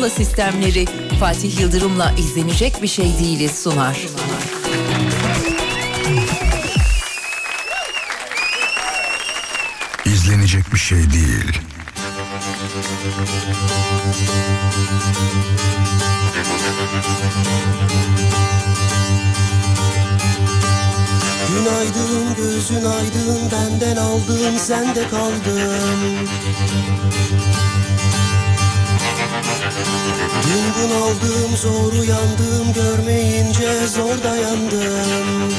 Pergola sistemleri Fatih Yıldırım'la izlenecek bir şey değiliz sunar. İzlenecek bir şey değil. Günaydın gözün aydın benden aldın sende kaldım Dün bunaldım zor uyandım görmeyince zor dayandım.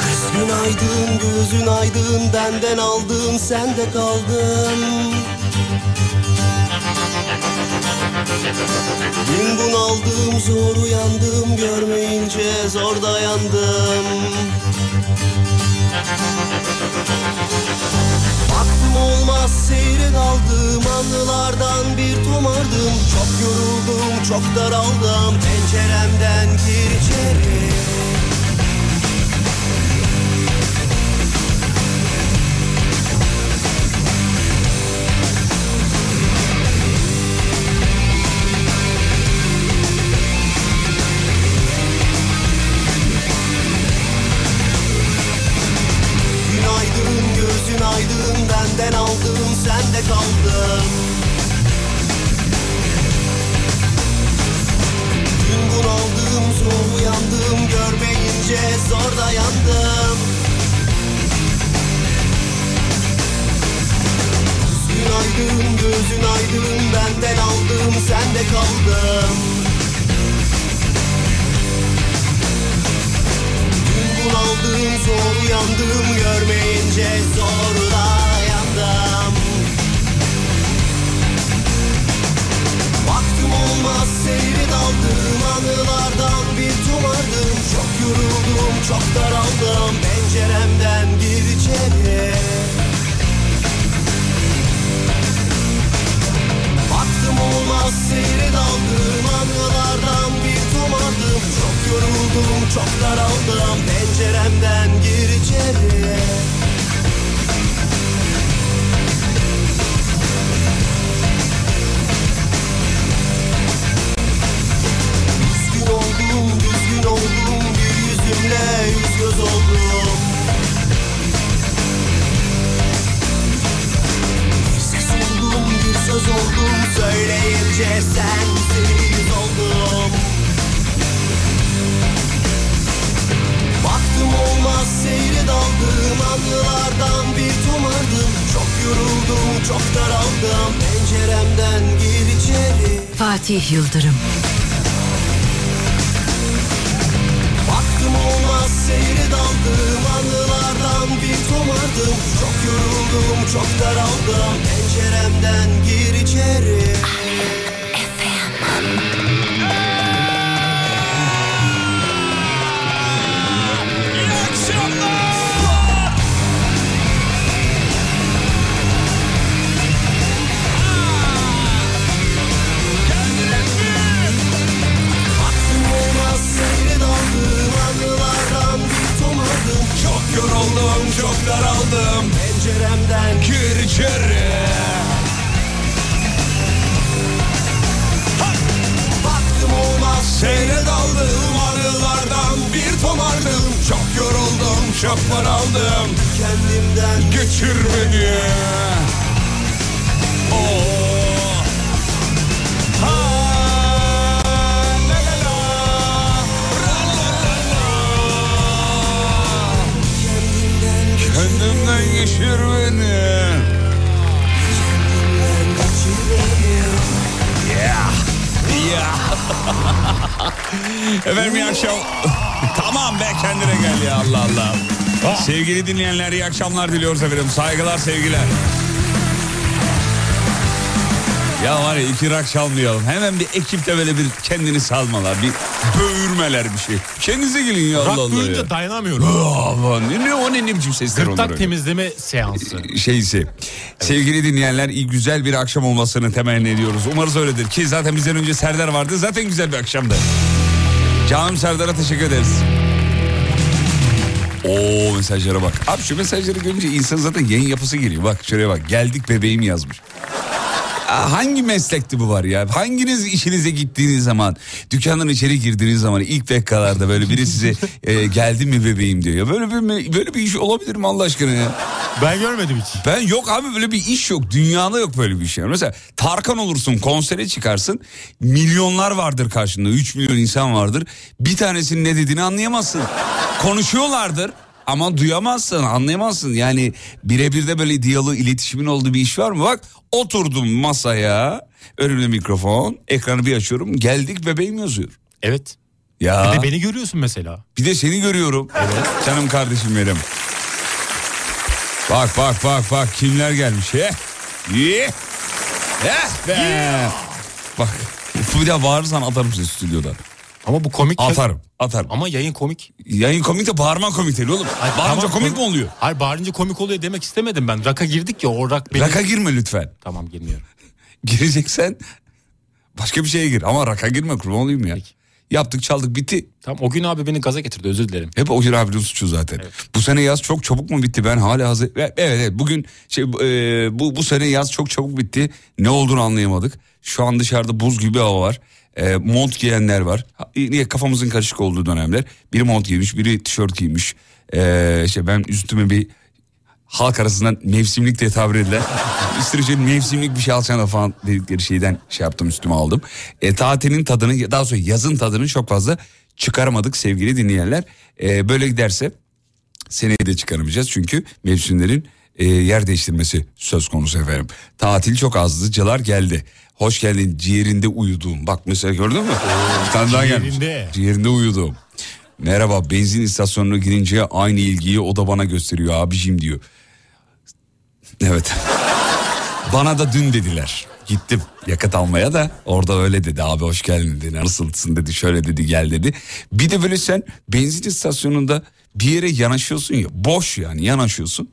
Kız günaydın gözün aydın benden aldın sende kaldım. Dün bunaldım zor uyandım görmeyince zor dayandım Baktım olmaz seyre daldım anılardan bir tomardım. Çok yoruldum çok daraldım penceremden gir içeri Fatih Yıldırım Sevgili dinleyenler iyi akşamlar diliyoruz efendim. Saygılar sevgiler. Ya var ya iki rak çalmayalım. Hemen bir ekipte böyle bir kendini salmalar. Bir böğürmeler bir şey. Kendinize gelin ya Allah Rock Allah duyunca ya. dayanamıyorum. Aman ne, ne o ne, ne biçim sesler onlar Gırtlak öyle? temizleme seansı. şeysi. Sevgili dinleyenler iyi güzel bir akşam olmasını temenni ediyoruz. Umarız öyledir ki zaten bizden önce Serdar vardı. Zaten güzel bir akşamdı. Canım Serdar'a teşekkür ederiz. Oo mesajlara bak. Abi şu mesajları görünce insan zaten yayın yapısı geliyor. Bak şuraya bak. Geldik bebeğim yazmış. Ya hangi meslekti bu var ya? Hanginiz işinize gittiğiniz zaman, dükkandan içeri girdiğiniz zaman ilk dakikalarda böyle biri size e, geldi mi bebeğim diyor. Ya böyle bir böyle bir iş olabilir mi Allah aşkına ya? Ben görmedim hiç. Ben yok abi böyle bir iş yok. Dünyada yok böyle bir şey. Mesela Tarkan olursun konsere çıkarsın. Milyonlar vardır karşında. 3 milyon insan vardır. Bir tanesinin ne dediğini anlayamazsın. Konuşuyorlardır. Ama duyamazsın, anlayamazsın. Yani birebir de böyle diyalog, iletişimin olduğu bir iş var mı? Bak oturdum masaya, önümde mikrofon, ekranı bir açıyorum. Geldik bebeğim yazıyor. Evet. Ya Bir de beni görüyorsun mesela. bir de seni görüyorum. Canım kardeşim benim. Bak bak bak bak kimler gelmiş he? Ye. Eh be. Bak bir daha bağırırsan atarım seni stüdyodan. Ama bu komik. Atarım atarım. Ama yayın komik. Yayın komik de bağırman komik değil oğlum. Ay, Bağırınca tamam, komik mi oluyor? Hayır bağırınca komik oluyor demek istemedim ben. Raka girdik ya o rak benim. Raka girme lütfen. Tamam girmiyorum. Gireceksen başka bir şeye gir. Ama raka girme kurban olayım ya. Peki. Yaptık çaldık bitti. Tamam o gün abi beni gaza getirdi özür dilerim. Hep Oğuz abinin suçu zaten. Bu sene yaz çok çabuk mu bitti ben hala hazır. Evet evet bugün şey e, bu bu sene yaz çok çabuk bitti. Ne olduğunu anlayamadık. Şu an dışarıda buz gibi hava var. E, mont giyenler var. Niye kafamızın karışık olduğu dönemler. Biri mont giymiş, biri tişört giymiş. E, işte ben üstüme bir halk arasından mevsimlik diye tabir edilen İstirce mevsimlik bir şey alacağına falan dedikleri şeyden şey yaptım üstüme aldım. E, tatilin tadını daha sonra yazın tadını çok fazla çıkaramadık sevgili dinleyenler. E, böyle giderse seneye de çıkaramayacağız çünkü mevsimlerin e, yer değiştirmesi söz konusu efendim. Tatil çok azdı cılar geldi. Hoş geldin ciğerinde uyuduğum. Bak mesela gördün mü? Bir tane daha gelmiş. ciğerinde. Ciğerinde uyuduğum. Merhaba benzin istasyonuna girince aynı ilgiyi o da bana gösteriyor abicim diyor. Evet. bana da dün dediler. Gittim yakıt almaya da orada öyle dedi abi hoş geldin dedi nasılsın dedi şöyle dedi gel dedi. Bir de böyle sen benzin istasyonunda bir yere yanaşıyorsun ya boş yani yanaşıyorsun.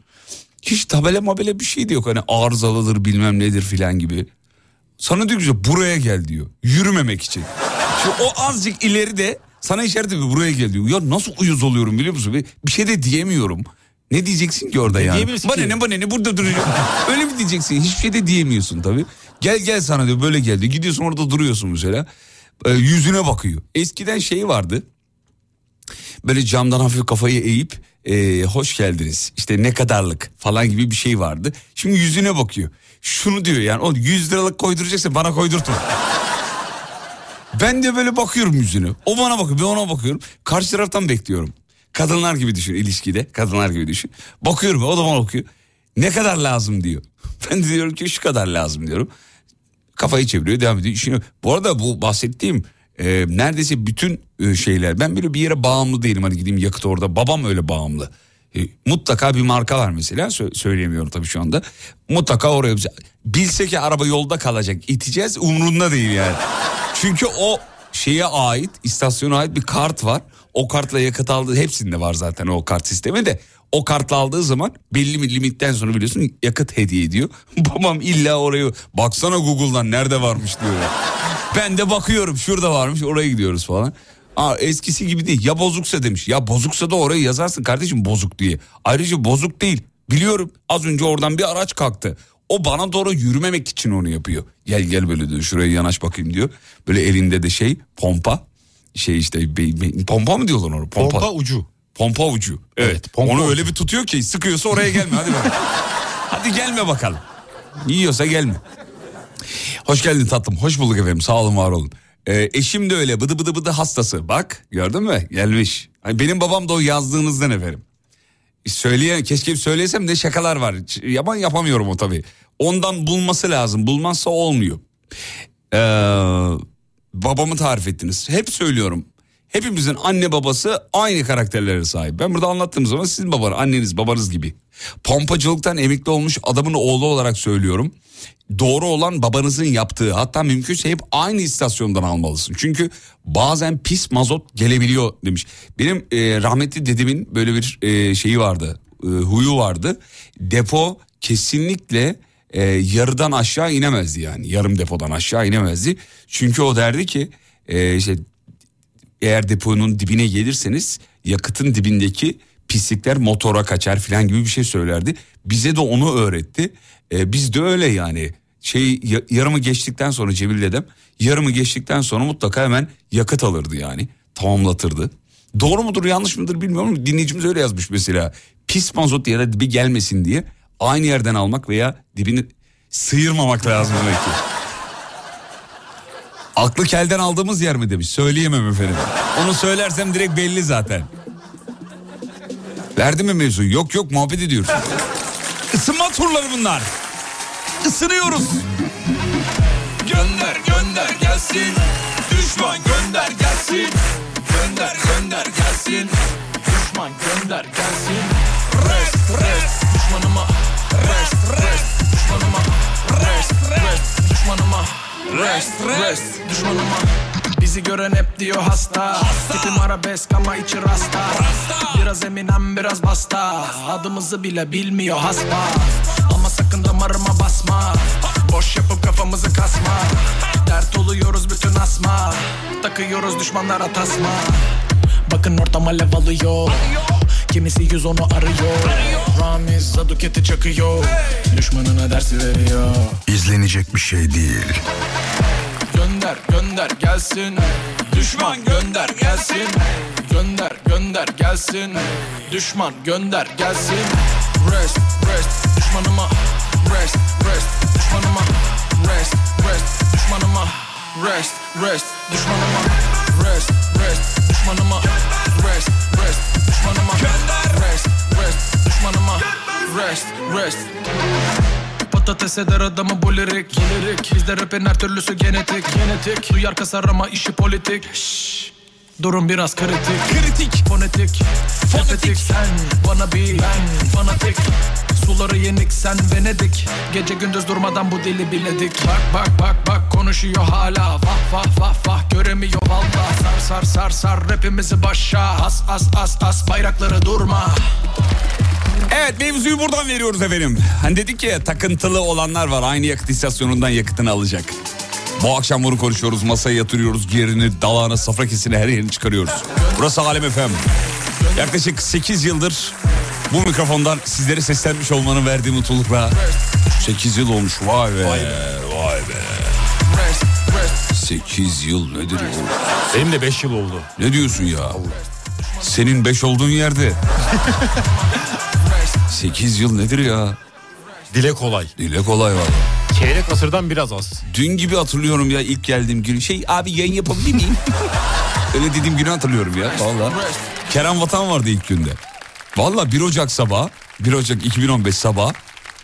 Hiç tabela mabela bir şey de yok hani arızalıdır bilmem nedir filan gibi. Sana diyor ki buraya gel diyor yürümemek için. Şu o azıcık ileride sana işaret ediyor buraya gel diyor. Ya nasıl uyuz oluyorum biliyor musun? Bir, bir şey de diyemiyorum. Ne diyeceksin ki orada yani? diyebilirsin Bana ki? ne bana ne burada duracağım. Öyle mi diyeceksin? Hiçbir şey de diyemiyorsun tabii. Gel gel sana diyor böyle geldi. Gidiyorsun orada duruyorsun mesela. Ee, yüzüne bakıyor. Eskiden şey vardı. Böyle camdan hafif kafayı eğip e, hoş geldiniz işte ne kadarlık falan gibi bir şey vardı. Şimdi yüzüne bakıyor. Şunu diyor yani o 100 liralık koyduracaksın bana koydurtma. Ben de böyle bakıyorum yüzüne. O bana bakıyor ben ona bakıyorum. Karşı taraftan bekliyorum. Kadınlar gibi düşün ilişkide. Kadınlar gibi düşün. Bakıyorum o da bana bakıyor. Ne kadar lazım diyor. Ben de diyorum ki şu kadar lazım diyorum. Kafayı çeviriyor devam ediyor. İşini... Bu arada bu bahsettiğim e, neredeyse bütün e, şeyler. Ben böyle bir yere bağımlı değilim. Hani gideyim yakıt orada. Babam öyle bağımlı. E, mutlaka bir marka var mesela. Sö- söyleyemiyorum tabii şu anda. Mutlaka oraya. Bilse ki araba yolda kalacak. iteceğiz umrunda değil yani. Çünkü o şeye ait istasyona ait bir kart var. O kartla yakıt aldığı hepsinde var zaten o kart sistemi de. O kartla aldığı zaman belli bir limitten sonra biliyorsun yakıt hediye ediyor. Babam illa oraya baksana Google'dan nerede varmış diyor. Ben de bakıyorum şurada varmış oraya gidiyoruz falan. Aa, eskisi gibi değil ya bozuksa demiş. Ya bozuksa da oraya yazarsın kardeşim bozuk diye. Ayrıca bozuk değil. Biliyorum az önce oradan bir araç kalktı. O bana doğru yürümemek için onu yapıyor. Gel gel böyle diyor şuraya yanaş bakayım diyor. Böyle elinde de şey pompa. Şey işte be- be- pompa mı diyorlar onu? Pompa ucu. Pompa ucu. Evet. Evet, pompa Onu ucu. öyle bir tutuyor ki sıkıyorsa oraya gelme hadi bakalım. hadi gelme bakalım. Yiyorsa gelme. Hoş geldin tatlım. Hoş bulduk efendim. Sağ olun var olun. Ee, eşim de öyle bıdı bıdı bıdı hastası. Bak gördün mü? Gelmiş. Ay, benim babam da o yazdığınızdan efendim. Söyleye, keşke söylesem de şakalar var. Yapan yapamıyorum o tabii. Ondan bulması lazım. Bulmazsa olmuyor. Ee, babamı tarif ettiniz. Hep söylüyorum. Hepimizin anne babası aynı karakterlere sahip. Ben burada anlattığım zaman sizin babanız, anneniz, babanız gibi. Pompacılıktan emekli olmuş adamın oğlu olarak söylüyorum. Doğru olan babanızın yaptığı hatta mümkünse hep aynı istasyondan almalısın. Çünkü bazen pis mazot gelebiliyor demiş. Benim e, rahmetli dedemin böyle bir e, şeyi vardı, e, huyu vardı. Depo kesinlikle e, yarıdan aşağı inemezdi yani. Yarım depodan aşağı inemezdi. Çünkü o derdi ki e, işte eğer deponun dibine gelirseniz yakıtın dibindeki pislikler motora kaçar falan gibi bir şey söylerdi. Bize de onu öğretti. Ee, biz de öyle yani. Şey ya- yarımı geçtikten sonra Cemil dedem yarımı geçtikten sonra mutlaka hemen yakıt alırdı yani. Tamamlatırdı. Doğru mudur yanlış mıdır bilmiyorum. Dinleyicimiz öyle yazmış mesela. Pis mazot yere dibi gelmesin diye aynı yerden almak veya dibini sıyırmamak lazım demek ki. Aklı kelden aldığımız yer mi demiş. Söyleyemem efendim. Onu söylersem direkt belli zaten. Verdi mi mevzuyu? Yok yok muhabbet ediyoruz. Isınma turları bunlar. Isınıyoruz. Gönder gönder gelsin. Düşman gönder gelsin. Gönder gönder gelsin. Düşman gönder gelsin. Rest rest. Düşmanıma. Rest rest. Düşmanıma. Rest rest. Düşmanıma. Rest rest. Düşmanıma Bizi gören hep diyor hasta, Tipim arabesk ama içi rasta. Biraz eminem biraz basta. Adımızı bile bilmiyor haspa Ama sakın damarıma basma. Boş yapıp kafamızı kasma. Dert oluyoruz bütün asma. Takıyoruz düşmanlara tasma. Bakın ortam alev alıyor. Kimisi 110'u arıyor. Ramiz Zaduket'i çakıyor. Düşmanına dersi veriyor. İzlenecek bir şey değil. Gönder gönder gelsin. Düşman gönder gelsin. Gönder gönder gelsin. Düşman gönder gelsin. Rest rest düşmanıma. Rest rest düşmanıma. Rest rest düşmanıma. Rest rest düşmanıma. Rest rest düşmanıma. Rest rest düşmanıma. Rest rest düşmanıma. Rest rest Patates eder adamı bu lirik Lirik Bizde rapin her türlüsü genetik. Genetik. Duyar kasar ama işi politik. Şşş. Durum biraz kritik. Kritik. Fonetik. Fonetik. Sen bana bir Ben fanatik Suları yenik sen Venedik Gece gündüz durmadan bu dili biledik. Bak bak bak bak konuşuyor hala. Vah vah vah vah göremiyor valla. Sar sar sar sar rapimizi başa. As as as as bayrakları durma Evet mevzuyu buradan veriyoruz efendim. Hani dedik ya takıntılı olanlar var aynı yakıt istasyonundan yakıtını alacak. Bu akşam bunu konuşuyoruz masaya yatırıyoruz ciğerini dalağını safra kesini her yerini çıkarıyoruz. Burası Alem FM. Yaklaşık 8 yıldır bu mikrofondan sizlere seslenmiş olmanın verdiği mutlulukla 8 yıl olmuş vay be vay be. Rest rest 8 yıl nedir ya? Benim de 5 yıl oldu. Ne diyorsun ya? Senin 5 olduğun yerde 8 yıl nedir ya? Dile kolay. Dile kolay var. Çeyrek asırdan biraz az. Dün gibi hatırlıyorum ya ilk geldiğim gün. Şey abi yayın yapabilir miyim? Öyle dediğim günü hatırlıyorum ya valla. Kerem Vatan vardı ilk günde. Valla 1 Ocak sabah, 1 Ocak 2015 sabah,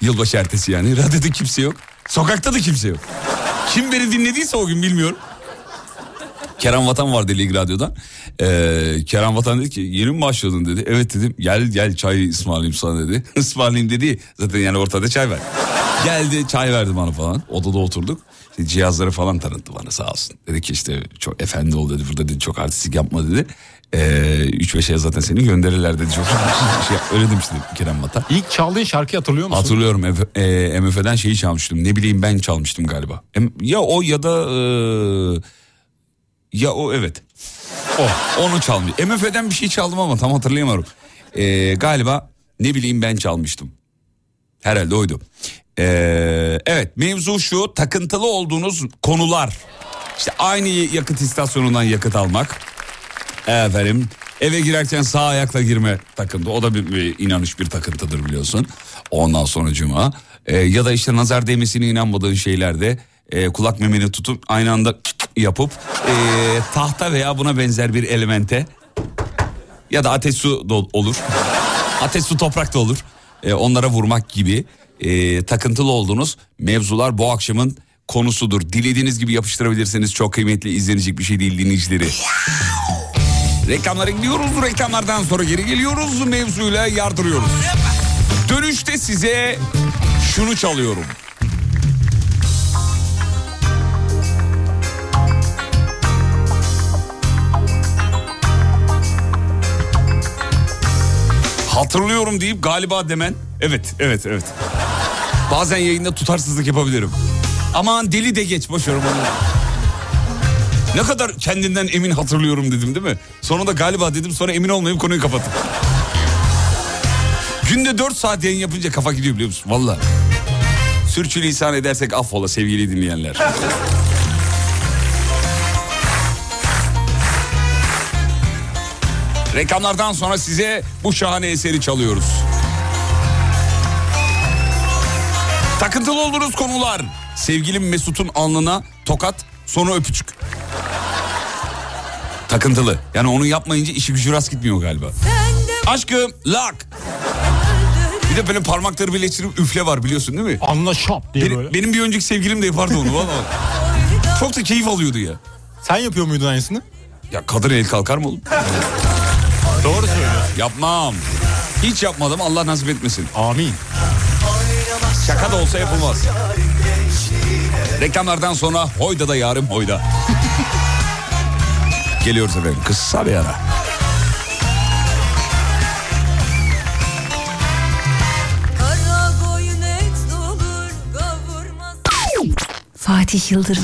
yılbaşı ertesi yani. Radyoda kimse yok. Sokakta da kimse yok. Kim beni dinlediyse o gün bilmiyorum. Kerem Vatan vardı Lig Radyo'dan. Ee, Kerem Vatan dedi ki yeni mi başladın dedi. Evet dedim gel gel çay ısmarlayayım sana dedi. Ismarlayayım dedi zaten yani ortada çay var. Geldi çay verdi bana falan odada oturduk. İşte cihazları falan tanıttı bana sağ olsun. Dedi ki işte çok efendi ol dedi burada dedi çok artistik yapma dedi. Ee, 3-5 ay zaten seni gönderirler dedi. Çok şey, öyle demişti Kerem Vatan. İlk çaldığın şarkıyı hatırlıyor musun? Hatırlıyorum e, MF'den şeyi çalmıştım. Ne bileyim ben çalmıştım galiba. Ya o ya da e, ya o evet. O onu çalmış. MF'den bir şey çaldım ama tam hatırlayamıyorum. E, galiba ne bileyim ben çalmıştım. Herhalde oydu. E, evet mevzu şu takıntılı olduğunuz konular. İşte aynı yakıt istasyonundan yakıt almak. Efendim eve girerken sağ ayakla girme takıntı. O da bir, bir inanış bir takıntıdır biliyorsun. Ondan sonra cuma. Ee, ya da işte nazar değmesine inanmadığın şeylerde e, kulak memeni tutup aynı anda yapıp e, tahta veya buna benzer bir elemente ya da ateş su da olur. ateş su toprak da olur. E, onlara vurmak gibi e, takıntılı olduğunuz mevzular bu akşamın konusudur. Dilediğiniz gibi yapıştırabilirsiniz. Çok kıymetli izlenecek bir şey değil dinleyicileri. Reklamlara gidiyoruz. Reklamlardan sonra geri geliyoruz. Mevzuyla yardırıyoruz. Dönüşte size şunu çalıyorum. Hatırlıyorum deyip galiba demen. Evet, evet, evet. Bazen yayında tutarsızlık yapabilirim. Aman deli de geç boş ver bunu. Ne kadar kendinden emin hatırlıyorum dedim değil mi? Sonra da galiba dedim sonra emin olmayıp konuyu kapattım. Günde 4 saat yayın yapınca kafa gidiyor biliyor musun? Valla. Sürçülisan edersek affola sevgili dinleyenler. Reklamlardan sonra size bu şahane eseri çalıyoruz. Takıntılı olduğunuz konular. Sevgilim Mesut'un alnına tokat sonra öpücük. Takıntılı. Yani onu yapmayınca işi gücü rast gitmiyor galiba. Aşkım lak. Bir de böyle parmakları birleştirip üfle var biliyorsun değil mi? Anla şap diye Benim, böyle. benim bir önceki sevgilim de yapardı onu valla. Çok da keyif alıyordu ya. Sen yapıyor muydun aynısını? Ya kadın el kalkar mı oğlum? Doğru söylüyorsun. Yapmam. Hiç yapmadım Allah nasip etmesin. Amin. Şaka da olsa yapılmaz. Reklamlardan sonra hoyda da yarım hoyda. Geliyoruz efendim kısa bir ara. Fatih Yıldırım.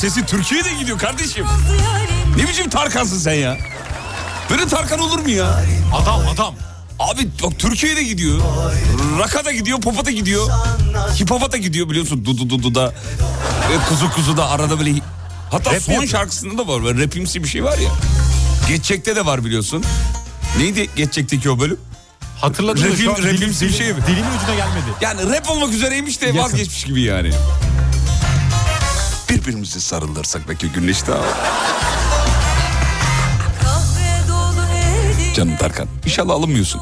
Sesi Türkiye'de gidiyor kardeşim. Ne biçim Tarkan'sın sen ya? Böyle Tarkan olur mu ya? Adam adam. Abi bak Türkiye'de gidiyor. Raka da gidiyor, popa da gidiyor. Hip hop'a da gidiyor biliyorsun. Dudu dudu da. E, kuzu kuzu da arada böyle. Hatta Rap son yapıyor. şarkısında da var. Böyle rapimsi bir şey var ya. Geçecek'te de var biliyorsun. Neydi Geçecek'teki o bölüm? Hatırladım da Rapim- şu an dilim- rapimsi bir şey mi? Dilimin ucuna gelmedi. Yani rap olmak üzereymiş de Yakın. vazgeçmiş gibi yani. Birbirimize sarılırsak belki dolu eli. Canım Tarkan. İnşallah alınmıyorsun.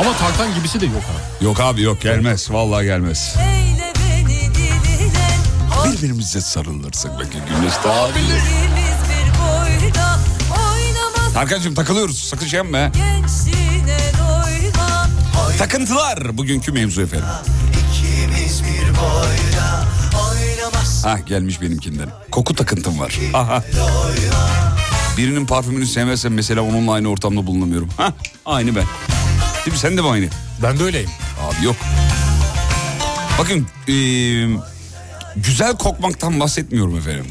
Ama Tarkan gibisi de yok ha. Yok abi yok gelmez. Vallahi gelmez. Eyle beni dilinden. Hoy Birbirimize sarılırsak belki abi. bir boyda. Oynamaz Tarkan'cığım takılıyoruz. Sakın şey yapma. Takıntılar bugünkü mevzu efendim. İkimiz bir boyda Ha gelmiş benimkinden. Koku takıntım var. Aha. Birinin parfümünü sevmezsem mesela onunla aynı ortamda bulunamıyorum. Ha aynı ben. Değil mi sen de mi aynı? Ben de öyleyim. Abi yok. Bakın eee, güzel kokmaktan bahsetmiyorum efendim.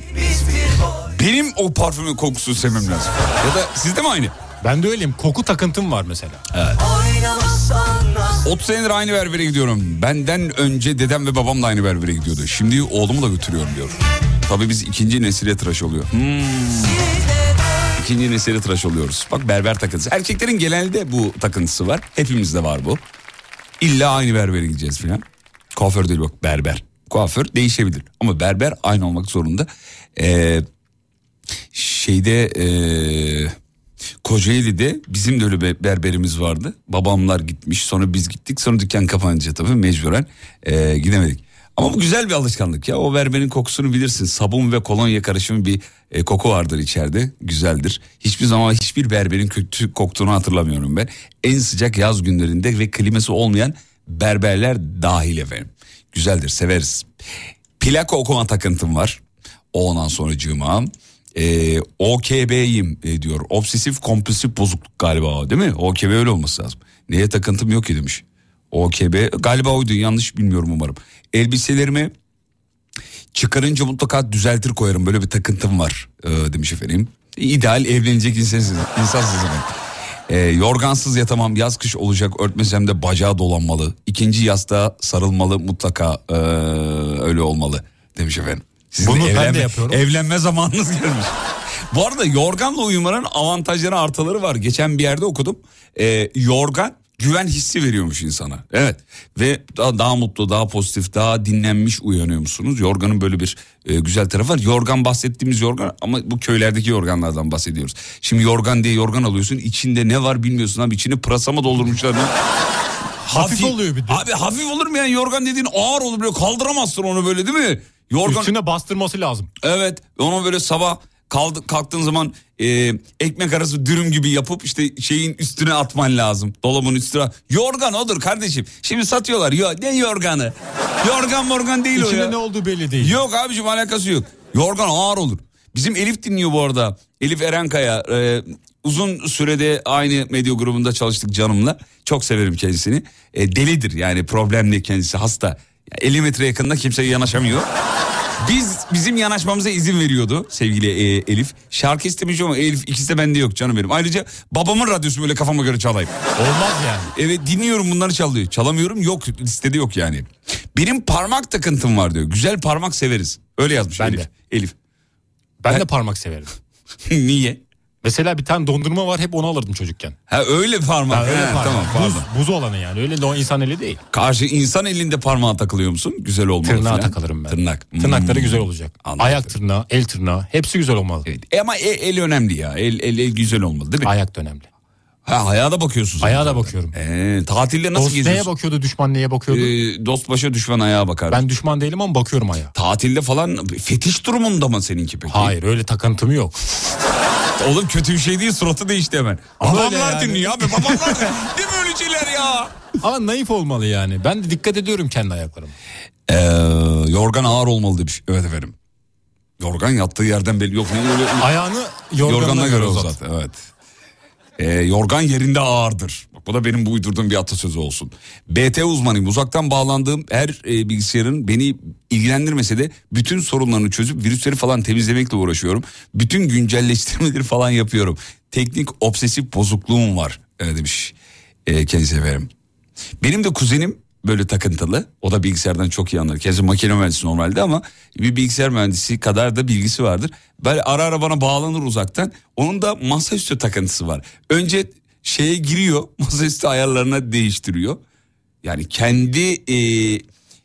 Benim o parfümün kokusunu sevmem lazım. Ya da sizde mi aynı? Ben de öyleyim. Koku takıntım var mesela. Nazlı 30 senedir aynı berbere gidiyorum. Benden önce dedem ve babam da aynı berbere gidiyordu. Şimdi oğlumu da götürüyorum diyor. Tabii biz ikinci nesile tıraş oluyor. Hmm. İkinci nesile tıraş oluyoruz. Bak berber takıntısı. Erkeklerin genelde bu takıntısı var. Hepimizde var bu. İlla aynı berbere gideceğiz filan. Kuaför değil bak berber. Kuaför değişebilir ama berber aynı olmak zorunda. Ee, şeyde ee, Kocaeli'de bizim de öyle bir berberimiz vardı. Babamlar gitmiş sonra biz gittik sonra dükkan kapanınca tabii mecburen e, gidemedik. Ama bu güzel bir alışkanlık ya o berberin kokusunu bilirsin. Sabun ve kolonya karışımı bir e, koku vardır içeride güzeldir. Hiçbir zaman hiçbir berberin kötü koktuğunu hatırlamıyorum ben. En sıcak yaz günlerinde ve kliması olmayan berberler dahil efendim. Güzeldir severiz. Plaka okuma takıntım var. Ondan sonra cığıma. Ee, OKB'yim e, diyor. Obsesif kompulsif bozukluk galiba değil mi? OKB öyle olması lazım. Neye takıntım yok ki demiş. OKB galiba oydu yanlış bilmiyorum umarım. Elbiselerimi çıkarınca mutlaka düzeltir koyarım böyle bir takıntım var e, demiş efendim. İdeal evlenecek insansınız. insansınız efendim. E, yorgansız yatamam yaz kış olacak örtmesem de bacağı dolanmalı. İkinci yastığa sarılmalı mutlaka e, öyle olmalı demiş efendim. Sizin Bunu ben de yapıyorum. Evlenme zamanınız gelmiş. Bu arada yorganla uyumanın avantajları artıları var. Geçen bir yerde okudum. E, yorgan güven hissi veriyormuş insana. Evet ve daha, daha mutlu, daha pozitif, daha dinlenmiş uyanıyor musunuz? Yorganın böyle bir e, güzel tarafı var. Yorgan bahsettiğimiz yorgan ama bu köylerdeki yorganlardan bahsediyoruz. Şimdi yorgan diye yorgan alıyorsun içinde ne var bilmiyorsun abi içini pırasa mı doldurmuşlar? ne? Hafif oluyor bir de. Abi hafif olur mu yani yorgan dediğin ağır olur böyle kaldıramazsın onu böyle değil mi? Yorgan Üstüne bastırması lazım. Evet onu böyle sabah kaldı, kalktığın zaman e, ekmek arası dürüm gibi yapıp işte şeyin üstüne atman lazım. Dolabın üstüne. Yorgan odur kardeşim. Şimdi satıyorlar. Yo, ne yorganı? Yorgan morgan değil o İçinde ya. ne olduğu belli değil. Yok abicim alakası yok. Yorgan ağır olur. Bizim Elif dinliyor bu arada. Elif Erenkaya. e, uzun sürede aynı medya grubunda çalıştık canımla. Çok severim kendisini. E, delidir yani problemli kendisi hasta. Ya 50 metre yakında kimseye yanaşamıyor. Biz bizim yanaşmamıza izin veriyordu sevgili e, Elif. Şarkı istemiş ama Elif ikisi de bende yok canım benim. Ayrıca babamın radyosu böyle kafama göre çalayım. Olmaz yani. Evet dinliyorum bunları çalıyor. Çalamıyorum yok listede yok yani. Benim parmak takıntım var diyor. Güzel parmak severiz. Öyle yazmış Ben Elif. de. Elif. Ben Ben- de parmak severim. Niye? Mesela bir tane dondurma var hep onu alırdım çocukken. Ha öyle parmak. Ha, öyle parmak. Tamam Buz, pardon. buz olanı yani öyle de o insan eli değil. Karşı insan elinde parmağa takılıyor musun? Güzel olmalı Tırnağa falan. takılırım ben. Tırnak. Tırnakları Hmm. güzel olacak. Anladım. Ayak tırnağı, el tırnağı hepsi güzel olmalı. Evet. E ama el, el önemli ya. El, el, el güzel olmalı değil mi? Ayak da önemli. Ha ayağa da bakıyorsun. sen. Ayağa da bakıyorum. Ee, tatilde nasıl Dost neye geziyorsun? bakıyordu, düşman neye bakıyordu? Ee, dost başa düşman ayağa bakar. ben düşman değilim ama bakıyorum ayağa. Tatilde falan fetiş durumunda mı seninki peki? Hayır öyle takıntım yok. Oğlum kötü bir şey değil suratı değişti hemen. Babamlar yani. dinliyor abi babamlar değil mi öyle şeyler ya? Ama naif olmalı yani. Ben de dikkat ediyorum kendi ayaklarıma. Ee, yorgan ağır olmalı demiş. Evet efendim. Yorgan yattığı yerden belli. Yok ne öyle. Ayağını yorganına, Yorganına göre uzat. uzat. Evet. Ee, yorgan yerinde ağırdır. Bu da benim bu uydurduğum bir atasözü olsun. BT uzmanıyım. Uzaktan bağlandığım her e, bilgisayarın beni ilgilendirmese de bütün sorunlarını çözüp virüsleri falan temizlemekle uğraşıyorum. Bütün güncelleştirmeleri falan yapıyorum. Teknik obsesif bozukluğum var e, demiş e, kendisi efendim. Benim de kuzenim böyle takıntılı. O da bilgisayardan çok iyi anlar. Kendisi makine mühendisi normalde ama bir bilgisayar mühendisi kadar da bilgisi vardır. Böyle ara ara bana bağlanır uzaktan. Onun da masaüstü takıntısı var. Önce şeye giriyor masaüstü ayarlarına değiştiriyor. Yani kendi e,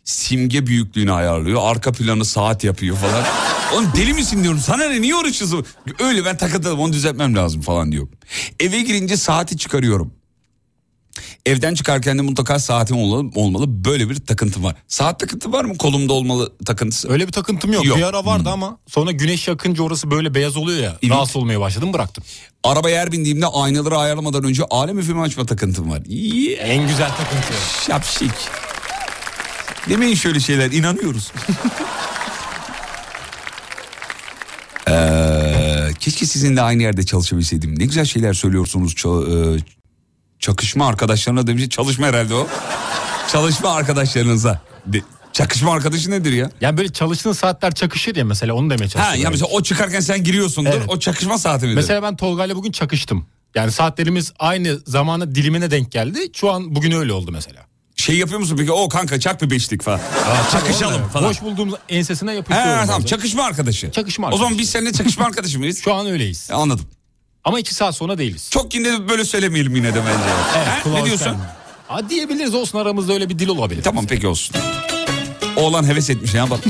simge büyüklüğünü ayarlıyor. Arka planı saat yapıyor falan. Oğlum deli misin diyorum. Sana ne niye uğraşıyorsun? Öyle ben takıntılım onu düzeltmem lazım falan diyor. Eve girince saati çıkarıyorum. Evden çıkarken de mutlaka saatim olmalı. Böyle bir takıntım var. Saat takıntı var mı? Kolumda olmalı takıntısı. Öyle bir takıntım yok. Yok. Bir ara vardı ama sonra güneş yakınca orası böyle beyaz oluyor ya. Evet. Rahatsız olmaya başladım bıraktım. Arabaya her bindiğimde aynaları ayarlamadan önce alem üfleme açma takıntım var. Yeah. En güzel takıntı. Şapşik. Demeyin şöyle şeyler inanıyoruz. Ee, keşke sizinle aynı yerde çalışabilseydim. Ne güzel şeyler söylüyorsunuz. Ça- çakışma arkadaşlarına demiş. Çalışma herhalde o. Çalışma arkadaşlarınıza. De- çakışma arkadaşı nedir ya? Yani böyle çalıştığın saatler çakışır ya mesela onu demeye Ha çalışıyorum. ya mesela o çıkarken sen giriyorsundur. Evet. O çakışma saati midir? Mesela ben Tolga'yla bugün çakıştım. Yani saatlerimiz aynı zamana dilimine denk geldi. Şu an bugün öyle oldu mesela. Şey yapıyor musun peki? O kanka çak bir beşlik falan. Çakışalım Olmuyor. falan. Boş bulduğumuz ensesine He yapıştırıyorum. tamam bazen. çakışma arkadaşı. Çakışma O zaman arkadaşı. biz seninle çakışma arkadaşı mıyız? Şu an öyleyiz. Anladım. Ama iki saat sonra değiliz. Çok yine böyle söylemeyelim yine de bence. Evet, He? Ne diyorsun? sen- Ha, diyebiliriz olsun aramızda öyle bir dil olabilir. Tamam peki olsun. Oğlan heves etmiş ya bak.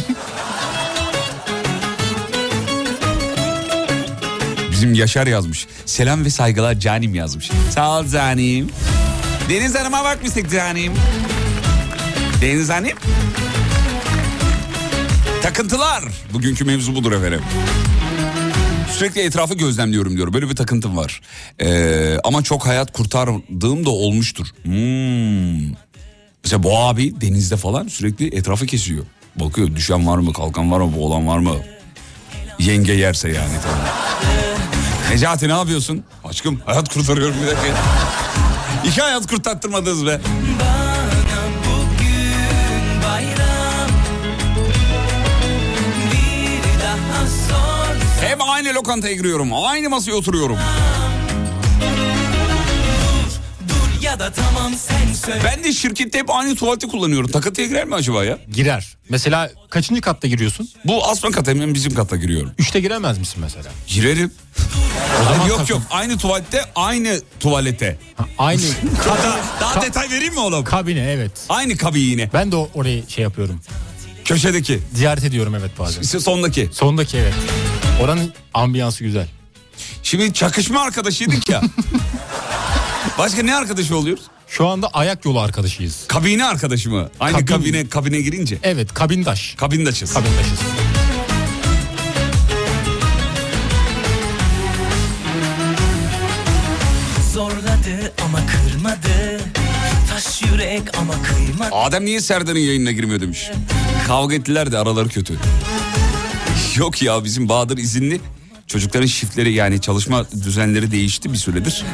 Bizim Yaşar yazmış. Selam ve saygılar Canim yazmış. Sağ ol Canim. Deniz Hanım'a bakmıştık Canim. Deniz Hanım. Takıntılar. Bugünkü mevzu budur efendim. Sürekli etrafı gözlemliyorum diyor. Böyle bir takıntım var. Ee, ama çok hayat kurtardığım da olmuştur. Hmm. Mesela bu abi denizde falan sürekli etrafı kesiyor. Bakıyor düşen var mı, kalkan var mı, boğulan var mı? Yenge yerse yani tabii. Necati ne yapıyorsun? Aşkım hayat kurtarıyorum bir dakika. İki hayat kurtarttırmadınız be. Bana Hep aynı lokantaya giriyorum. Aynı masaya oturuyorum. Dur ya da tamam sen söyle Ben de şirkette hep aynı tuvaleti kullanıyorum. Takıntıya girer mi acaba ya? Girer. Mesela kaçıncı katta giriyorsun? Bu aslan kat hemen bizim kata giriyorum. Üçte giremez misin mesela? Girerim. zaman yok takın. yok aynı tuvalette aynı tuvalete. Ha, aynı Daha, daha Ka- detay vereyim mi oğlum? kabine evet. Aynı kabine. Ben de o- orayı şey yapıyorum. Köşedeki. Ziyaret ediyorum evet bazen. İşte sondaki. Sondaki evet. Oranın ambiyansı güzel. Şimdi çakışma arkadaşıydık ya. Başka ne arkadaşı oluyoruz? Şu anda ayak yolu arkadaşıyız. Kabine arkadaşı mı? Aynı Kabin. kabine kabine girince. Evet kabindaş. Kabindaşız. Kabindaşız. Zorladı ama kırmadı Taş yürek ama kıymadı Adem niye Serdar'ın yayınına girmiyor demiş. Kavga ettiler de araları kötü. Yok ya bizim Bahadır izinli. Çocukların shiftleri yani çalışma düzenleri değişti bir süredir.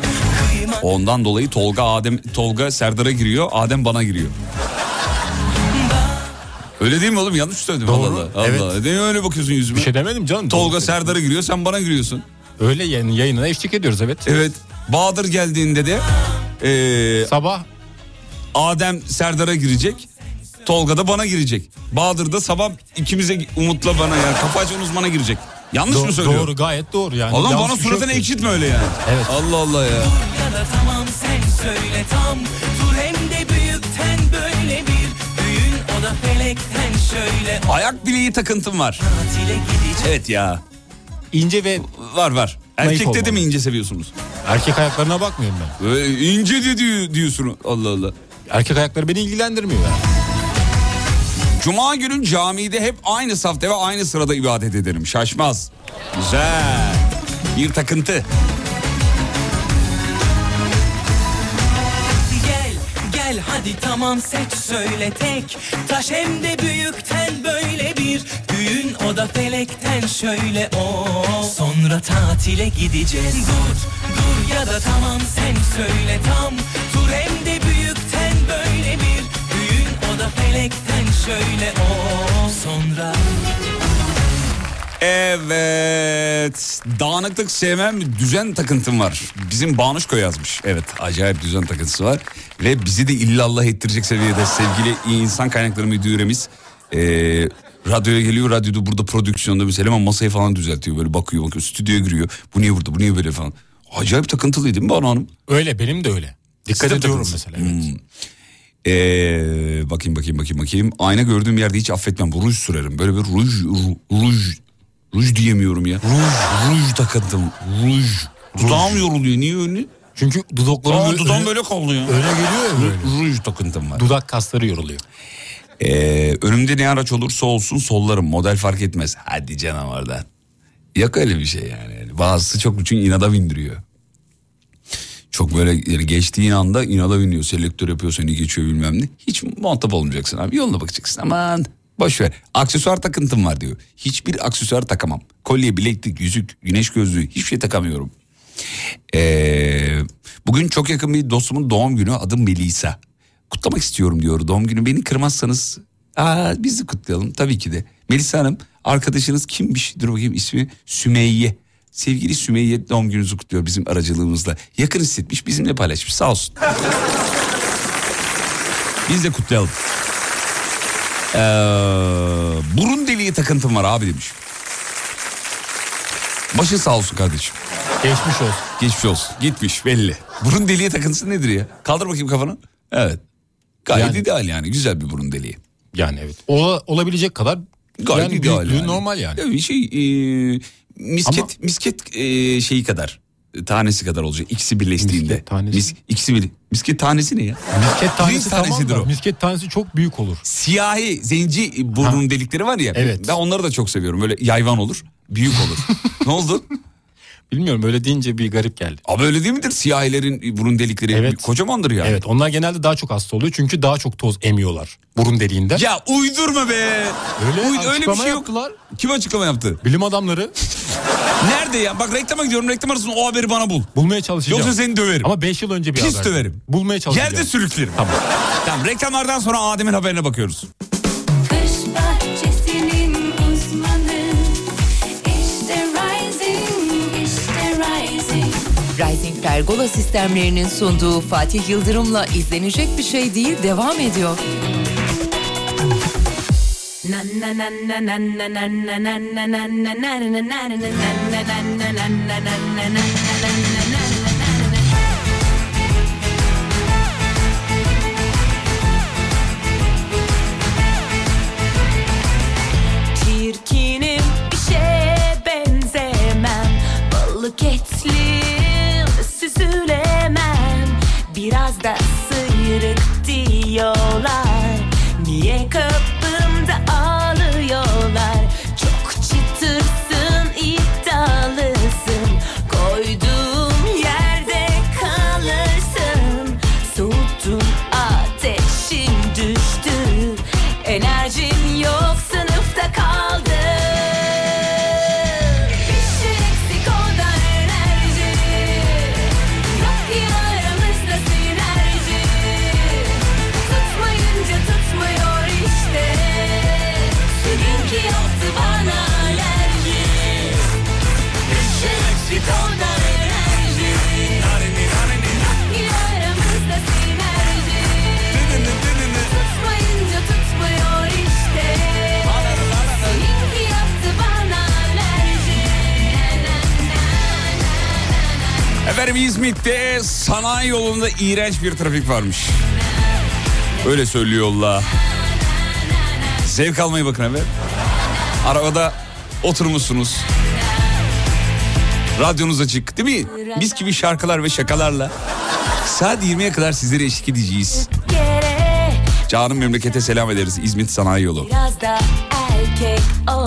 Ondan dolayı Tolga Adem Tolga Serdar'a giriyor, Adem bana giriyor. Öyle değil mi oğlum? Yanlış söyledim Doğru, Allah Allah. evet. Allah. Niye öyle bakıyorsun yüzüme? Bir şey demedim canım. Tolga. Serdar'a giriyor, sen bana giriyorsun. Öyle yani yayınına eşlik ediyoruz evet. Evet. Bahadır geldiğinde de eee, Sabah Adem Serdar'a girecek. Tolga da bana girecek. Bahadır da sabah ikimize Umut'la bana yani kafa açan uzmana girecek. Yanlış mı do- söylüyorum? doğru gayet doğru yani. Oğlum Yanlış bana bir şey suratını yok. ekşitme öyle yani. Evet. Allah Allah ya. Ya da tamam sen söyle tam Dur hem de büyükten böyle bir Düğün o da felekten şöyle Ayak bileği takıntım var. tatile Evet ya. İnce ve Var var. Naif Erkekte de olmalı. mi ince seviyorsunuz? erkek ayaklarına bakmıyorum ben. Böyle ince de diyor, diyorsun. Allah Allah. Erkek ayakları beni ilgilendirmiyor yani. Cuma günü camide hep aynı safta ve aynı sırada ibadet ederim. Şaşmaz. Güzel. Bir takıntı. Gel gel hadi tamam seç söyle tek Taş hem de büyükten böyle bir Düğün o da felekten şöyle o Sonra tatile gideceğiz Dur dur ya da tamam sen söyle tam Dur hem de büyükten böyle bir Düğün o da felekten şöyle o Sonra Evet. Dağınıklık sevmem, düzen takıntım var. Bizim Banuşko yazmış. Evet, acayip düzen takıntısı var. Ve bizi de illallah ettirecek seviyede sevgili insan kaynakları müdüremiz... eee radyoya geliyor, radyoda burada prodüksiyonda mesela ama masayı falan düzeltiyor. Böyle bakıyor, bakıyor, stüdyoya giriyor. Bu niye burada, bu niye böyle falan. Acayip takıntılıydı değil mi Banu Hanım? Öyle benim de öyle. Dikkat Sizde ediyorum takıntısı. mesela. Evet. Hmm. Ee, bakayım bakayım bakayım bakayım. Ayna gördüğüm yerde hiç affetmem. Ruj sürerim. Böyle bir ruj ru- ruj ruj diyemiyorum ya. Ruj ruj takıntım. Ruj. Dudağım yoruluyor. Niye öyle? Çünkü dudaklarım Aa, böyle, dudağım böyle kaldı ya. öne geliyor ya böyle. Ruj takıntım var. Dudak kasları yoruluyor. Ee, önümde ne araç olursa olsun sollarım. Model fark etmez. Hadi canım oradan. Yok öyle bir şey yani. Bazısı çok çünkü inada bindiriyor. Çok böyle yani geçtiğin anda inada biniyor. Selektör yapıyor seni geçiyor bilmem ne. Hiç muhatap olmayacaksın abi. Yoluna bakacaksın. Aman boş ver. Aksesuar takıntım var diyor. Hiçbir aksesuar takamam. Kolye, bileklik, yüzük, güneş gözlüğü hiçbir şey takamıyorum. Ee, bugün çok yakın bir dostumun doğum günü adım Melisa. Kutlamak istiyorum diyor doğum günü. Beni kırmazsanız aa, biz de kutlayalım tabii ki de. Melisa Hanım arkadaşınız kimmiş? Dur bakayım ismi Sümeyye. Sevgili Sümeyye doğum gününüzü kutluyor bizim aracılığımızla. Yakın hissetmiş bizimle paylaşmış sağ olsun. Biz de kutlayalım. Ee, burun deliği takıntım var abi demiş. Başın sağ olsun kardeşim. Geçmiş olsun. Geçmiş olsun. Gitmiş belli. Burun deliği takıntısı nedir ya? Kaldır bakayım kafanı. Evet. Gayet Yani- ideal yani. Güzel bir burun deliği. Yani evet. Ola, olabilecek kadar Gayet yani ideal büyüklüğü yani. normal yani. Evet, şey, e, misket Ama- misket e, şeyi kadar tanesi kadar olacak ikisi birleştiğinde. Misket tanesi. Mis, ikisi bir misket tanesi ne ya? Misket tanesi tamam tanesidir da o. misket tanesi çok büyük olur. Siyahi zenci burnun delikleri var ya. Evet. Ben onları da çok seviyorum. Böyle yayvan olur, büyük olur. ne oldu? Bilmiyorum öyle deyince bir garip geldi. Abi öyle değil midir? Siyahilerin burun delikleri Evet. kocamandır yani. Evet onlar genelde daha çok hasta oluyor çünkü daha çok toz emiyorlar burun deliğinden. Ya uydurma be. öyle, Uy- öyle bir şey yok. yaptılar. Kim açıklama yaptı? Bilim adamları Nerede ya? Bak reklama gidiyorum. Reklam arasında o haberi bana bul. bulmaya çalışacağım. Yoksa seni döverim. Ama 5 yıl önce bir Pis haber. döverim. Bulmaya çalışacağım. Yerde sürüklerim. Tamam. Tamam reklamlardan sonra Adem'in haberine bakıyoruz. Rising Pergola sistemlerinin sunduğu Fatih Yıldırım'la izlenecek bir şey değil devam ediyor. Na na na na na na your life. Me and Cup. Efendim İzmit'te sanayi yolunda iğrenç bir trafik varmış. Öyle söylüyorlar. Zevk almayı bakın efendim. Arabada oturmuşsunuz. Radyonuz açık değil mi? Biz gibi şarkılar ve şakalarla. Saat 20'ye kadar sizlere eşlik edeceğiz. Canım memlekete selam ederiz İzmit Sanayi Yolu.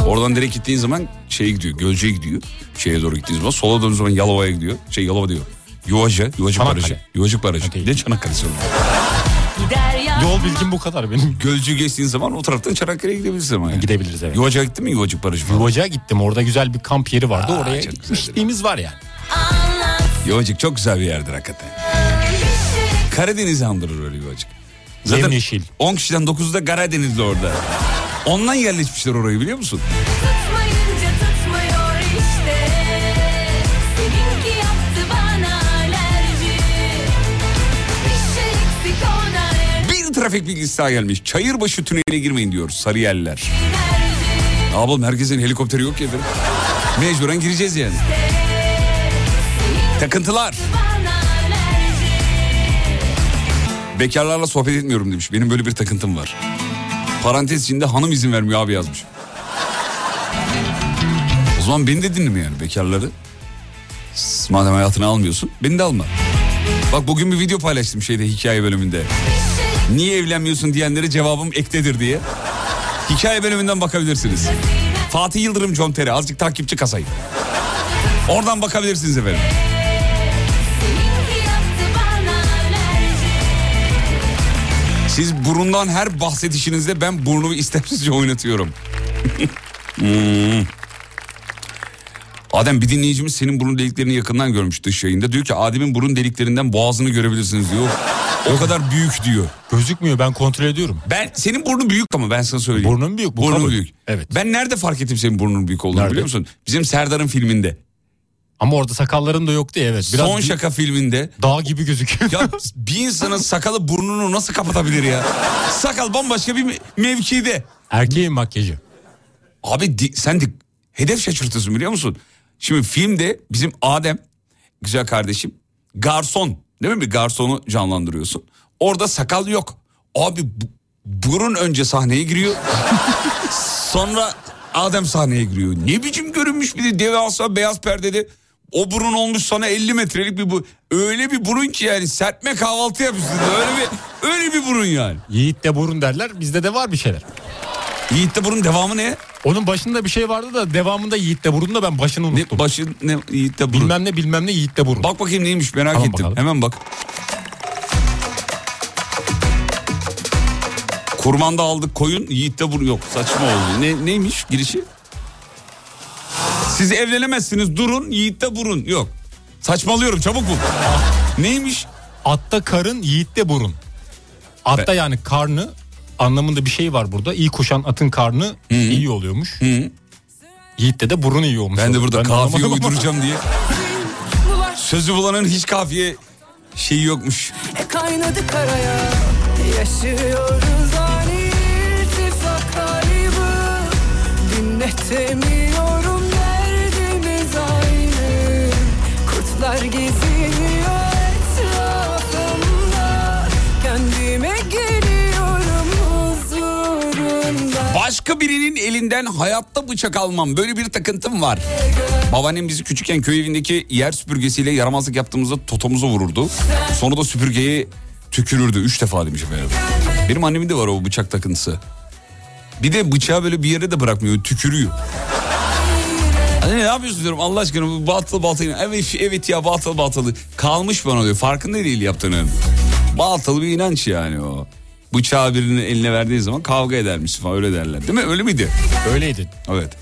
Oradan direkt gittiğin zaman şeye gidiyor, Gölce'ye gidiyor. Şeye doğru gittiğin zaman sola döndüğün zaman Yalova'ya gidiyor. Şey Yalova diyor. Yuvaca, Yuvacık Çanakkale. Barajı. Yuvacık Barajı. Çanakkale'si oğlum? Gider ya Yol bilgim bu kadar benim. Gölcü geçtiğin zaman o taraftan Çanakkale'ye gidebilirsin ama yani. Gidebiliriz evet. Yuvacık'a gittin mi Yuvacık Barajı falan? Yuvacığa gittim orada güzel bir kamp yeri vardı Aa, oraya gitmişliğimiz var yani. Yuvacık çok güzel bir yerdir hakikaten. Karadeniz'i andırır öyle Yuvacık. Zaten Yemyeşil. 10 kişiden 9'u da Karadenizli orada. Ondan yerleşmişler orayı biliyor musun? Trafik bilgisi daha gelmiş. Çayırbaşı tüneline girmeyin diyor Sarıyerler. Ne yapalım herkesin helikopteri yok ya efendim. Mecburen gireceğiz yani. Takıntılar. Bekarlarla sohbet etmiyorum demiş. Benim böyle bir takıntım var. Parantez içinde hanım izin vermiyor abi yazmış. O zaman beni de dinleme yani bekarları. Madem hayatını almıyorsun beni de alma. Bak bugün bir video paylaştım şeyde hikaye bölümünde. Niye evlenmiyorsun diyenlere cevabım ektedir diye. Hikaye bölümünden bakabilirsiniz. Fatih Yıldırım John Terry azıcık takipçi kasayı. Oradan bakabilirsiniz efendim. Siz burundan her bahsedişinizde ben burnumu istemsizce oynatıyorum. Hmm. Adem bir dinleyicimiz senin burun deliklerini yakından görmüş dış yayında. Diyor ki Adem'in burun deliklerinden boğazını görebilirsiniz diyor. O kadar büyük diyor. Gözükmüyor ben kontrol ediyorum. Ben senin burnun büyük ama ben sana söyleyeyim. Burnun büyük, bu Burnun kabul. büyük. Evet. Ben nerede fark ettim senin burnunun büyük olduğunu Nerede? biliyor musun? Bizim Serdar'ın filminde. Ama orada sakalların da yoktu evet. Biraz Son bir şaka filminde. dağ gibi gözüküyor. Ya bir insanın sakalı burnunu nasıl kapatabilir ya? Sakal bambaşka bir me- mevkide. Erkeğin makyajı. Abi di- sen de hedef şaşırtıyorsun biliyor musun? Şimdi filmde bizim Adem güzel kardeşim garson değil mi bir garsonu canlandırıyorsun. Orada sakal yok. Abi bu- burun önce sahneye giriyor. Sonra Adem sahneye giriyor. Ne biçim görünmüş bir de devasa beyaz perdede. O burun olmuş sana 50 metrelik bir bu. Öyle bir burun ki yani serpme kahvaltı yapıyorsun. Öyle bir öyle bir burun yani. Yiğit de burun derler. Bizde de var bir şeyler. Yiğit de burun devamı ne? Onun başında bir şey vardı da devamında Yiğit de burun da ben başını Ne unuttum. ne Yiğit de burun. bilmem ne bilmem ne Yiğit de burun. Bak bakayım neymiş merak Tamam, ettim. bakalım. Hemen bak. Kurmanda aldık koyun Yiğit'te burun yok saçma oldu. Ne, neymiş girişi? Siz evlenemezsiniz durun Yiğit'te burun yok. Saçmalıyorum çabuk bul. Neymiş? Atta karın Yiğit'te burun. Atta Ben- yani karnı anlamında bir şey var burada. İyi koşan atın karnı iyi oluyormuş. Yiğit'te de burun iyi olmuş. Ben de burada Ben kafiye uyduracağım diye. Sözü bulanın hiç kafiye şeyi yokmuş. E kaynadı karaya Yaşıyoruz ani irtifak kaybı Dinletemiyorum derdimiz aynı Kurtlar geziniyor Başka birinin elinden hayatta bıçak almam. Böyle bir takıntım var. Babaannem bizi küçükken köy evindeki yer süpürgesiyle yaramazlık yaptığımızda totomuza vururdu. Sonra da süpürgeyi tükürürdü. Üç defa demiş efendim. Benim annemin de var o bıçak takıntısı. Bir de bıçağı böyle bir yere de bırakmıyor. Tükürüyor. Anne ne yapıyorsun diyorum Allah aşkına bu batıl batıl. Evet, evet ya batıl batılı. Kalmış bana diyor. Farkında değil yaptığının. Batıl bir inanç yani o. Bıçağı birinin eline verdiği zaman kavga edermiş falan öyle derler. Değil mi? Öyle miydi? Öyleydi. Evet.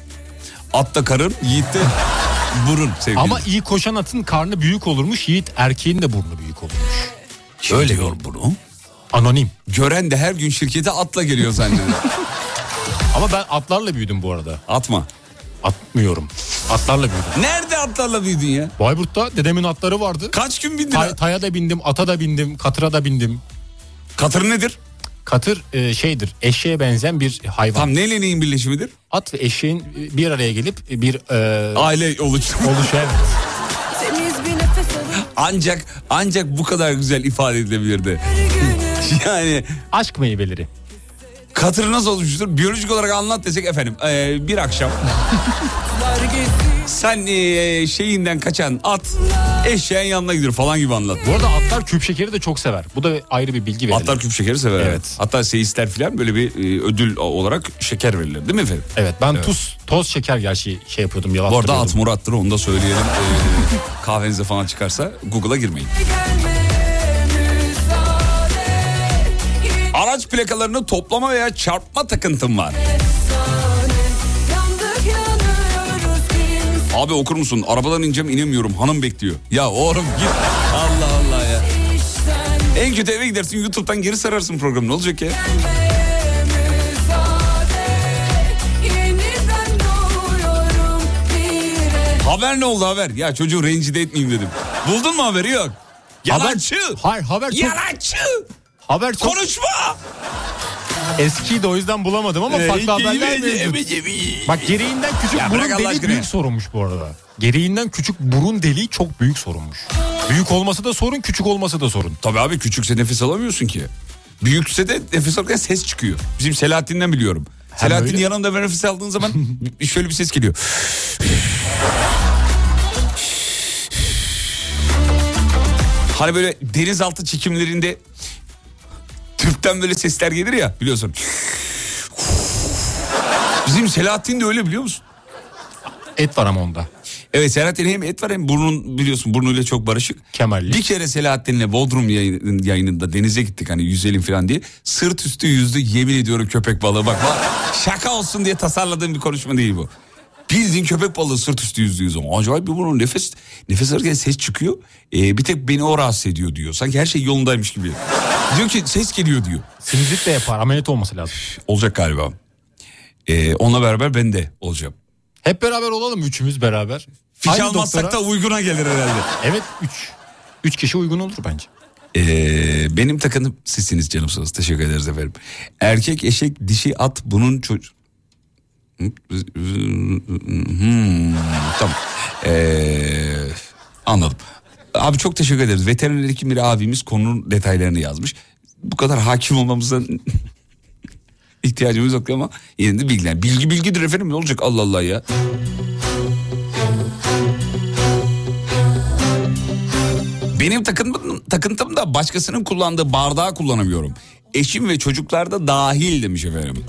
Atta karın, yiğitte burun sevgili. Ama iyi koşan atın karnı büyük olurmuş. Yiğit erkeğin de burnu büyük olurmuş. öyle diyor bunu. Anonim. Gören de her gün şirkete atla geliyor zannediyor. Ama ben atlarla büyüdüm bu arada. Atma. Atmıyorum. Atlarla büyüdüm. Nerede atlarla büyüdün ya? Bayburt'ta dedemin atları vardı. Kaç gün bindin? Tay- taya da bindim, ata da bindim, katıra da bindim. Katır nedir? Katır e, şeydir, eşeğe benzeyen bir hayvan. Tam neyle neyin birleşimidir? At ve eşeğin bir araya gelip bir e, Aile evet. Nefes alıp Ancak ancak bu kadar güzel ifade edilebilirdi. Yani Aşk meyveleri. katır nasıl oluşmuştur? Biyolojik olarak anlat desek efendim. eee, bir akşam sen eee, şeyinden kaçan at eşeğin yanına gidiyor falan gibi anlat. Bu arada atlar küp şekeri de çok sever. Bu da ayrı bir bilgi verilir. Atlar küp şekeri sever. Evet. Hatta seyisler falan böyle bir e, ödül olarak şeker verilir değil mi efendim? Evet ben tuz, toz şeker gerçi şey yapıyordum Bu arada at Murat'tır onu da söyleyelim. Ee, kahvenize falan çıkarsa Google'a girmeyin. Araç plakalarını toplama veya çarpma takıntım var. Abi okur musun? Arabadan ineceğim inemiyorum hanım bekliyor. Ya oğlum git. Allah Allah ya. En kötü eve gidersin YouTube'dan geri sararsın programı ne olacak ya? Haber ne oldu haber? Ya çocuğu rencide etmeyeyim dedim. Buldun mu haberi yok? Yalancı. Hayır haber çok, Yalancı. haber çok Konuşma. Eskiydi o yüzden bulamadım ama farklı haberler mevcut. Bak gereğinden küçük Ya burun deliği büyük sorunmuş bu arada. Gereğinden küçük burun deliği çok büyük sorunmuş. Büyük olması da sorun, küçük olması da sorun. Tabii abi küçükse nefes alamıyorsun ki. Büyükse de nefes alırken ses çıkıyor. Bizim Selahattin'den biliyorum. Selahattin öyle. yanında nefes aldığın zaman şöyle bir ses geliyor. Hani böyle denizaltı çekimlerinde tüpten böyle sesler gelir ya biliyorsun. Bizim Selahattin de öyle biliyor musun? Et var ama onda. Evet Selahattin hem et var hem burnun biliyorsun burnuyla çok barışık. Kemalli. Bir kere Selahattin'le Bodrum yayın- yayınında denize gittik hani yüzelim falan diye. Sırt üstü yüzdü yemin ediyorum köpek balığı bak. bak şaka olsun diye tasarladığım bir konuşma değil bu. Bildiğin köpek balığı sırt üstü yüzdüğü zaman. Acayip bir bunun nefes nefes alırken ses çıkıyor. Ee, bir tek beni o rahatsız ediyor diyor. Sanki her şey yolundaymış gibi. diyor ki ses geliyor diyor. Sinüzit de yapar. Ameliyat olması lazım. Olacak galiba. Ee, onunla beraber ben de olacağım. Hep beraber olalım üçümüz beraber. Fiş Aynı almazsak doktora- da uyguna gelir herhalde. Evet üç. Üç kişi uygun olur bence. Ee, benim takınım sizsiniz canımsınız. Teşekkür ederiz efendim. Erkek, eşek, dişi, at bunun çocuk... Hmm, tamam. Ee, anladım. Abi çok teşekkür ederiz. Veteriner hekim bir abimiz konunun detaylarını yazmış. Bu kadar hakim olmamızdan İhtiyacımız yok ama yine de bilgilen. Bilgi bilgidir efendim ne olacak Allah Allah ya. Benim takıntım, takıntım da başkasının kullandığı bardağı kullanamıyorum. Eşim ve çocuklar da dahil demiş efendim.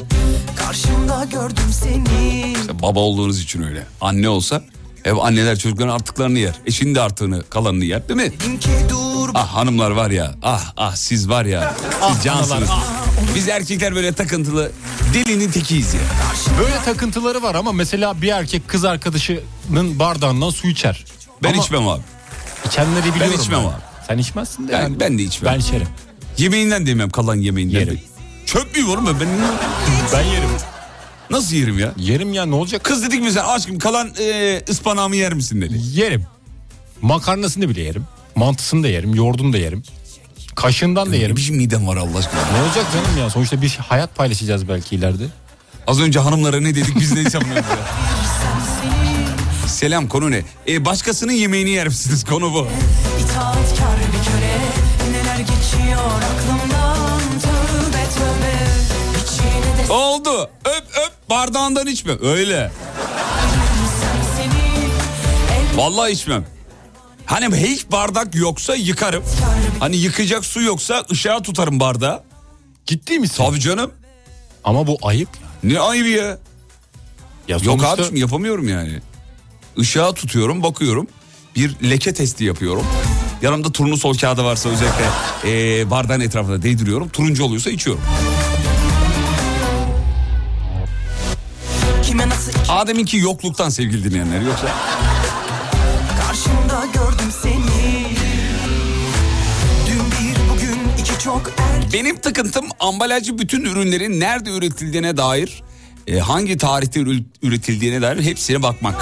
Karşımda gördüm seni İşte baba olduğunuz için öyle. Anne olsa ev anneler çocukların artıklarını yer. Eşinin de artığını kalanını yer değil mi? Ah hanımlar var ya ah ah siz var ya siz cansınız. Biz erkekler böyle takıntılı delinin tekiyiz ya. Böyle takıntıları var ama mesela bir erkek kız arkadaşının bardağından su içer. Ben Ama içmem abi. İçenleri biliyorum. içmem ben. abi. Sen içmezsin de. Ben, yani. ben de içmem. Ben içerim. Yemeğinden de yemem kalan yemeğinden Yerim. de. Çöp mü oğlum ben? ben Ben yerim. nasıl yerim ya? Yerim ya ne olacak? Kız dedik mi sen aşkım kalan e, ıspanağımı yer misin dedi. Yerim. Makarnasını bile yerim. Mantısını da yerim. Yoğurdunu da yerim. Kaşığından da yerim. Bir şey midem var Allah aşkına. Ne olacak canım ya? Sonuçta bir hayat paylaşacağız belki ileride. Az önce hanımlara ne dedik biz ne sanmıyoruz ya. Selam konu ne? E, başkasının yemeğini yer misiniz konu bu. İtaatkar bir köle Neler geçiyor aklımdan Oldu öp öp bardağından içme öyle. Vallahi içmem. Hani hiç bardak yoksa yıkarım. Hani yıkayacak su yoksa ışığa tutarım bardağı. Ciddi misin? Tabii canım. Ama bu ayıp. Ne ayıbı ya. Ya Yok sonuçta- abiciğim yapamıyorum yani. Işığa tutuyorum bakıyorum. Bir leke testi yapıyorum. Yanımda turnusol kağıdı varsa özellikle eee bardağın etrafına değdiriyorum. Turuncu oluyorsa içiyorum. Kime nasıl Adem'inki yokluktan sevgili dinleyenler yoksa. Karşımda gördüm seni Dün bir bugün iki çok erken Benim takıntım ambalajcı bütün ürünlerin nerede üretildiğine dair, e, hangi tarihte üretildiğine dair hepsine bakmak.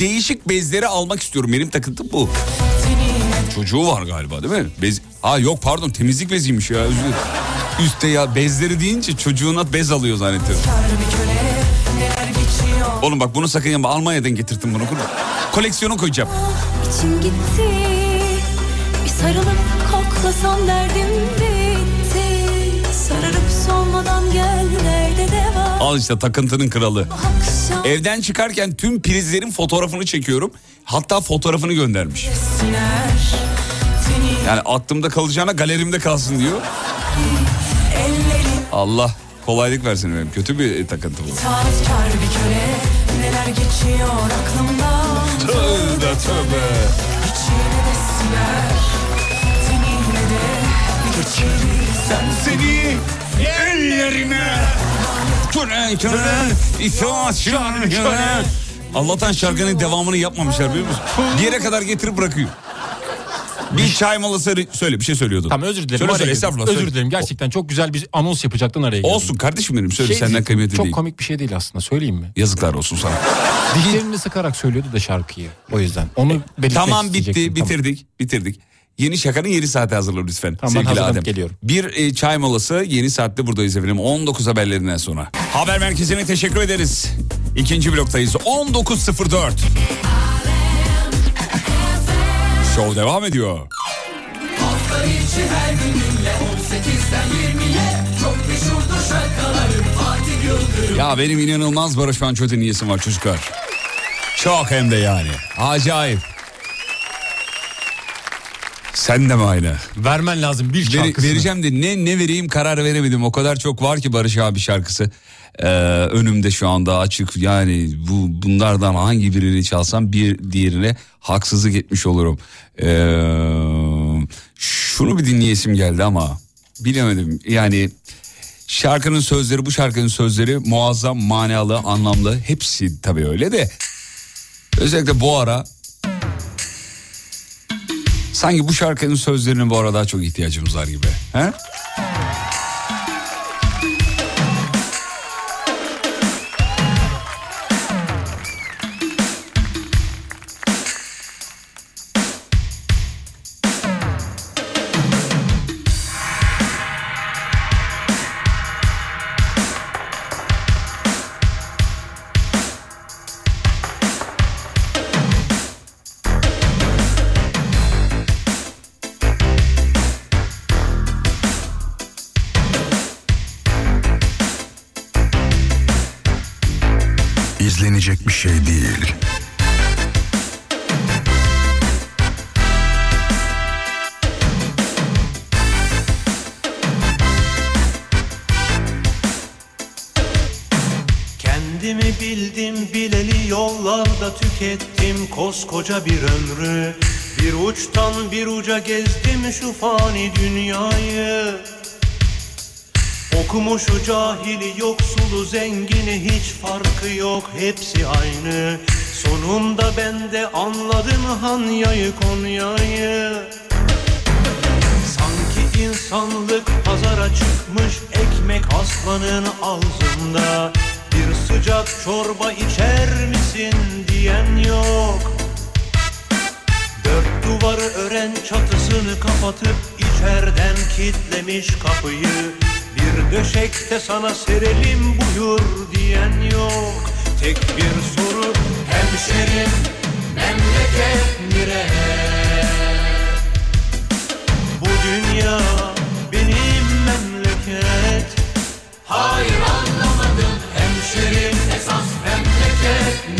Değişik bezleri almak istiyorum. Benim takıntım bu. Çocuğu var galiba değil mi? Bez... Ha yok pardon temizlik beziymiş ya. özür. Üstte ya bezleri deyince çocuğuna bez alıyor zannettim. Oğlum bak bunu sakın yapma. Almanya'dan getirttim bunu. Koleksiyona koyacağım. İçim gitti Bir sarılıp koklasam derdim bitti Sararıp solmadan gel Al işte takıntının kralı. Evden çıkarken tüm prizlerin fotoğrafını çekiyorum. Hatta fotoğrafını göndermiş. Yani aklımda kalacağına galerimde kalsın diyor. Allah kolaylık versin benim. Kötü bir takıntı bu. Tövbe tövbe. Geçirirsen Seni ellerine köle itaatçılar köle. Allah'tan şarkının devamını yapmamışlar biliyor musun? Bir yere kadar getirip bırakıyor. Bir çay molası söyle bir şey söylüyordun. Tamam özür dilerim. Söyle söyle estağfurullah. Özür söyle. dilerim. Gerçekten çok güzel bir anons yapacaktın araya girdim. Olsun kardeşim benim söyle Şey senden kıymetli Çok değil. komik bir şey değil aslında söyleyeyim mi? Yazıklar olsun sana. Dişlerini sıkarak söylüyordu da şarkıyı. O yüzden. Onu belirtmek Tamam bitti isteyecektim. Tamam. bitirdik bitirdik. Yeni şakanın yeni saate hazırla lütfen. Tamam, sevgili Adem. geliyorum. Bir e, çay molası yeni saatte buradayız efendim. 19 haberlerinden sonra. Haber merkezine teşekkür ederiz. İkinci bloktayız. 19.04. Show devam ediyor. Ya benim inanılmaz Barış Manço dinleyesim var çocuklar. Çok hem de yani. Acayip. Sen de mi aynı? Vermen lazım bir şarkısını. vereceğim de ne ne vereyim karar veremedim. O kadar çok var ki Barış abi şarkısı. Ee, önümde şu anda açık. Yani bu bunlardan hangi birini çalsam bir diğerine haksızlık etmiş olurum. Ee, şunu bir dinleyesim geldi ama bilemedim. Yani şarkının sözleri bu şarkının sözleri muazzam manalı anlamlı hepsi tabii öyle de özellikle bu ara sanki bu şarkının sözlerine bu ara daha çok ihtiyacımız var gibi. He? Koskoca bir ömrü Bir uçtan bir uca gezdim şu fani dünyayı. Okumuşu cahili yoksulu zengini hiç farkı yok hepsi aynı. Sonunda ben de anladım Hanya'yı Konya'yı Sanki insanlık pazara çıkmış ekmek aslanın ağzında. Bir sıcak çorba içer misin diyen yok kapatıp içerden kitlemiş kapıyı Bir döşekte sana serelim buyur diyen yok Tek bir soru hemşerim memleket nere? Bu dünya benim memleket Hayır anlamadım hemşerim esas memleket nere?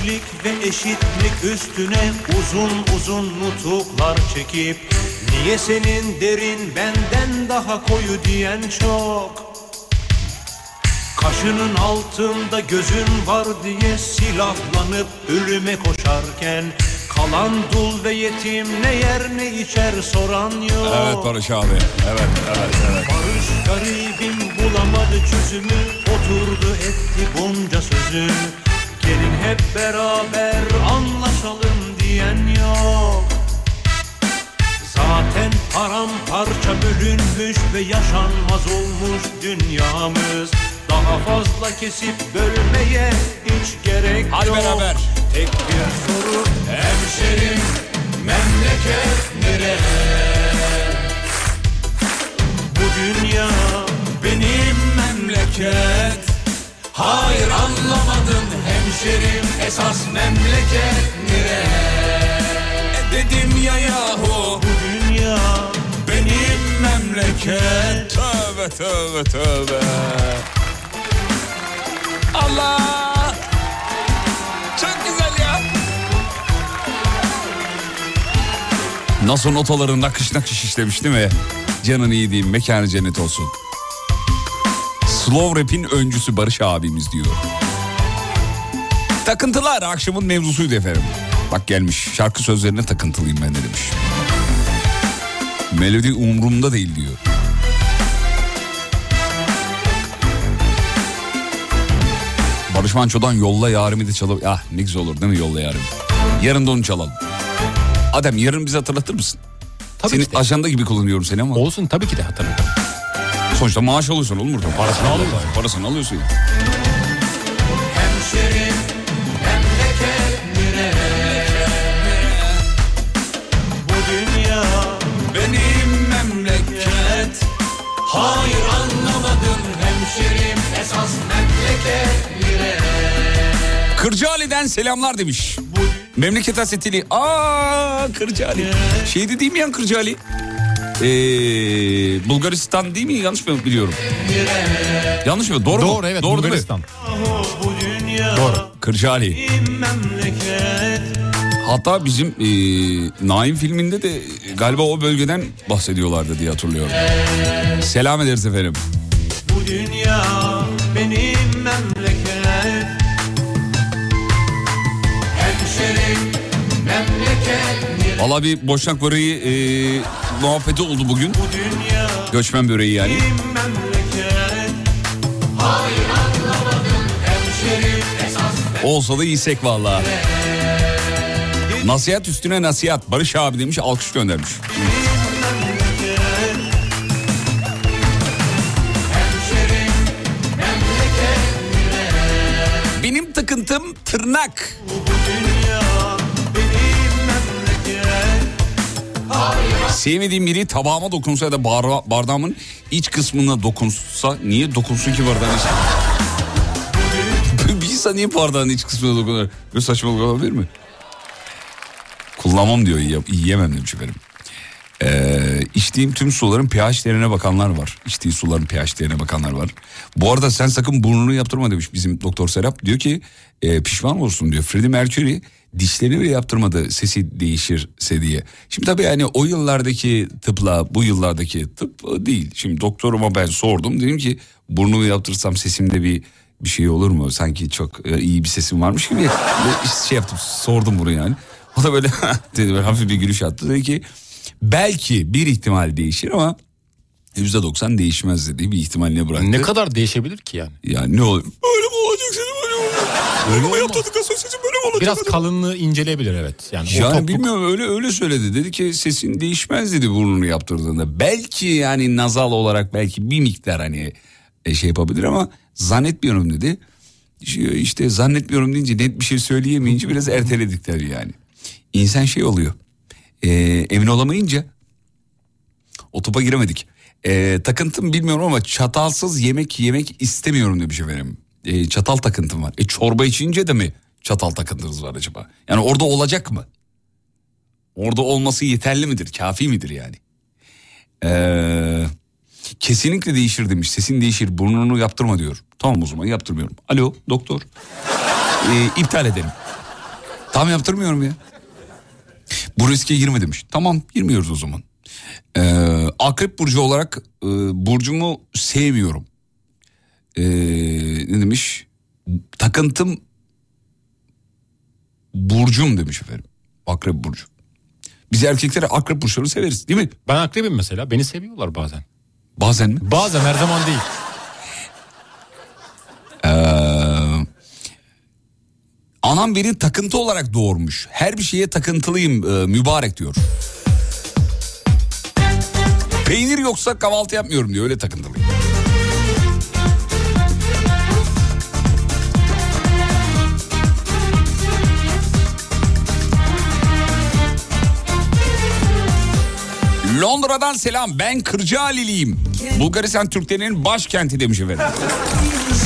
Kardeşlik ve eşitlik üstüne uzun uzun nutuklar çekip Niye senin derin benden daha koyu diyen çok Kaşının altında gözün var diye silahlanıp ölüme koşarken Kalan dul ve yetim ne yer ne içer soran yok Evet Barış abi. Evet evet evet. Barış garibim bulamadı çözümü Oturdu etti bunca sözü Gelin hep beraber anlaşalım diyen yok Zaten paramparça bölünmüş ve yaşanmaz olmuş dünyamız Daha fazla kesip bölmeye hiç gerek Hadi yok beraber. Tek bir soru hemşerim memleket nere? Bu dünya benim memleket Hayır anlamadın hemşerim esas memleket nere? E Dedim ya yahu. Bu dünya benim memleket Tövbe tövbe tövbe. Allah. Çok güzel ya. Nasıl notaları nakış nakış işlemiş değil mi? Canın iyi diyeyim mekanı cennet olsun. Slow rap'in öncüsü Barış abimiz diyor. Takıntılar akşamın mevzusuydu efendim. Bak gelmiş şarkı sözlerine takıntılıyım ben de demiş. Melodi umurumda değil diyor. Barış Manço'dan Yolla Yarım'ı da çalalım. Ah ne güzel olur değil mi Yolla Yarım? Yarın da onu çalalım. Adem yarın bizi hatırlatır mısın? Tabii Seni ki de. ajanda gibi kullanıyorum seni ama. Olsun tabii ki de hatırladım. Sonuçta maaş alıyorsun oğlum burada. Parasını alıyorsun. Parasını alıyorsun ya. Hemşerim memleket nere? Bu dünya Benim memleket. Hayır anlamadın hemşerim esas memleket? Kırcaali'den selamlar demiş. Memleket hasetili. Aa Kırcaali. Şey de değil mi yan Kırcaali? Ee, Bulgaristan değil mi? Yanlış mı biliyorum? Yanlış mı? Doğru, mu? Doğru evet Doğru değil mi? Bulgaristan. Doğru. Kırcaali. Hatta bizim e, Naim filminde de galiba o bölgeden bahsediyorlardı diye hatırlıyorum. Selam ederiz efendim. Bu dünya benim Valla bir boşnak böreği e, muhabbeti oldu bugün. Bu dünya Göçmen böreği yani. hemşerim Olsa da yesek valla. Nasihat üstüne nasihat. Barış abi demiş alkış göndermiş. Benim takıntım tırnak. Sevmediğim biri tabağıma dokunsa ya da barda- bardağımın iç kısmına dokunsa niye dokunsun ki bardağın iç? bir insan niye bardağın iç kısmına dokunur? Böyle saçmalık olabilir mi? Kullanmam diyor yiye- yiyemem demiş efendim. Ee, içtiğim tüm suların pH değerine bakanlar var. İçtiği suların pH değerine bakanlar var. Bu arada sen sakın burnunu yaptırma demiş bizim doktor Serap. Diyor ki e, pişman olsun diyor. Freddie Mercury dişlerini bile yaptırmadı sesi değişirse diye. Şimdi tabii yani o yıllardaki tıpla bu yıllardaki tıp değil. Şimdi doktoruma ben sordum. Dedim ki burnumu yaptırsam sesimde bir bir şey olur mu? Sanki çok e, iyi bir sesim varmış gibi. Şey yaptım sordum bunu yani. O da böyle dedi böyle hafif bir gülüş attı. Dedi ki belki bir ihtimal değişir ama %90 değişmez dediği bir ihtimaline bıraktı. Ne kadar değişebilir ki yani? Yani ne olur? Böyle mi olacak sesim böyle mi olacak? Böyle mi yaptırdık asıl sesim böyle mi olacak? Biraz kalınlığı inceleyebilir evet. Yani, Yani topluk- bilmiyorum öyle öyle söyledi. Dedi ki sesin değişmez dedi burnunu yaptırdığında. Belki yani nazal olarak belki bir miktar hani e, şey yapabilir ama zannetmiyorum dedi. İşte- İşte zannetmiyorum deyince net bir şey söyleyemeyince biraz erteledik tabii yani. İnsan şey oluyor. E, emin olamayınca o topa giremedik. E, takıntım bilmiyorum ama çatalsız yemek yemek istemiyorum demiş efendim. E, çatal takıntım var. E çorba içince de mi çatal takıntınız var acaba? Yani orada olacak mı? Orada olması yeterli midir? Kafi midir yani? Ee, kesinlikle değişir demiş. Sesin değişir. Burnunu yaptırma diyor. Tamam o zaman yaptırmıyorum. Alo doktor. Ee, iptal edelim. Tamam yaptırmıyorum ya. Bu riske girme demiş. Tamam girmiyoruz o zaman. Ee, akrep burcu olarak e, burcumu sevmiyorum. Ee, ne demiş? Takıntım burcum demiş efendim. Akrep burcu. Biz erkekleri akrep burçlarını severiz değil mi? Ben akrebim mesela. Beni seviyorlar bazen. Bazen mi? Bazen her zaman değil. Anam beni takıntı olarak doğurmuş. Her bir şeye takıntılıyım e, mübarek diyor. Peynir yoksa kahvaltı yapmıyorum diyor öyle takıntılıyım. Londra'dan selam ben Kırcaali'liyim. Bulgaristan Türklerinin başkenti demiş efendim.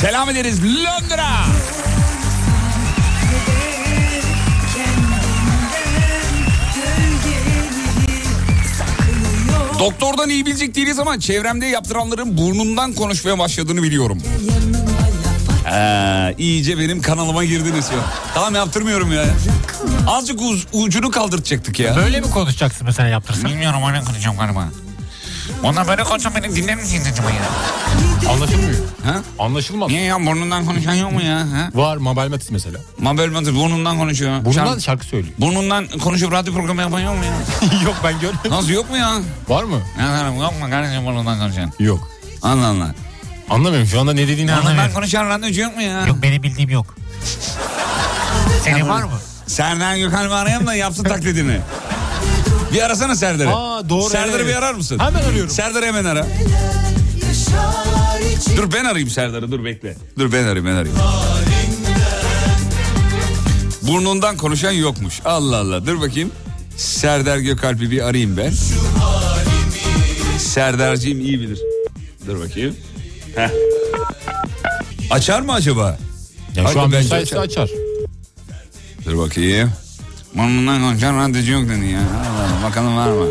Selam ederiz Londra. Doktordan iyi bilecek değiliz ama çevremde yaptıranların burnundan konuşmaya başladığını biliyorum. Ee, iyice benim kanalıma girdiniz ya. Tamam yaptırmıyorum ya. Azıcık uz- ucunu kaldırtacaktık ya. Böyle mi konuşacaksın mesela yaptırsan? Bilmiyorum öyle konuşacağım galiba. Ona böyle konuşsam beni dinler misin acaba ya? Anlaşılmıyor. Ha? Anlaşılmaz. Niye ya burnundan konuşan yok mu ya? Ha? Var Mabel Matiz mesela. Mabel Matiz burnundan konuşuyor. Burnundan Şarkı- şarkı söylüyor. Burnundan konuşup radyo programı yapan yok mu ya? Yok ben görmedim. Nasıl yok mu ya? Var mı? Ya yok mu kardeşim burnundan konuşan? Yok. Allah Allah. Anlamıyorum şu anda ne dediğini Burnundan anlamıyorum. konuşan radyocu yok mu ya? Yok benim bildiğim yok. Senin var mı? Serdar Gökhan arayayım da yapsın taklidini. Bir arasana Serdar'ı. Aa, doğru, Serdar'ı evet. bir arar mısın? Hemen arıyorum. Serdar'ı hemen ara. Dur ben arayayım Serdar'ı dur bekle. Dur ben arayayım ben arayayım. Burnundan konuşan yokmuş. Allah Allah dur bakayım. Serdar Gökalp'i bir arayayım ben. Serdar'cığım iyi bilir. Dur bakayım. Heh. Açar mı acaba? Ya Hadi şu an bence açar. açar. Dur bakayım. Burnundan konuşan radyocu yok dedi ya. Allah Allah, bakalım var mı?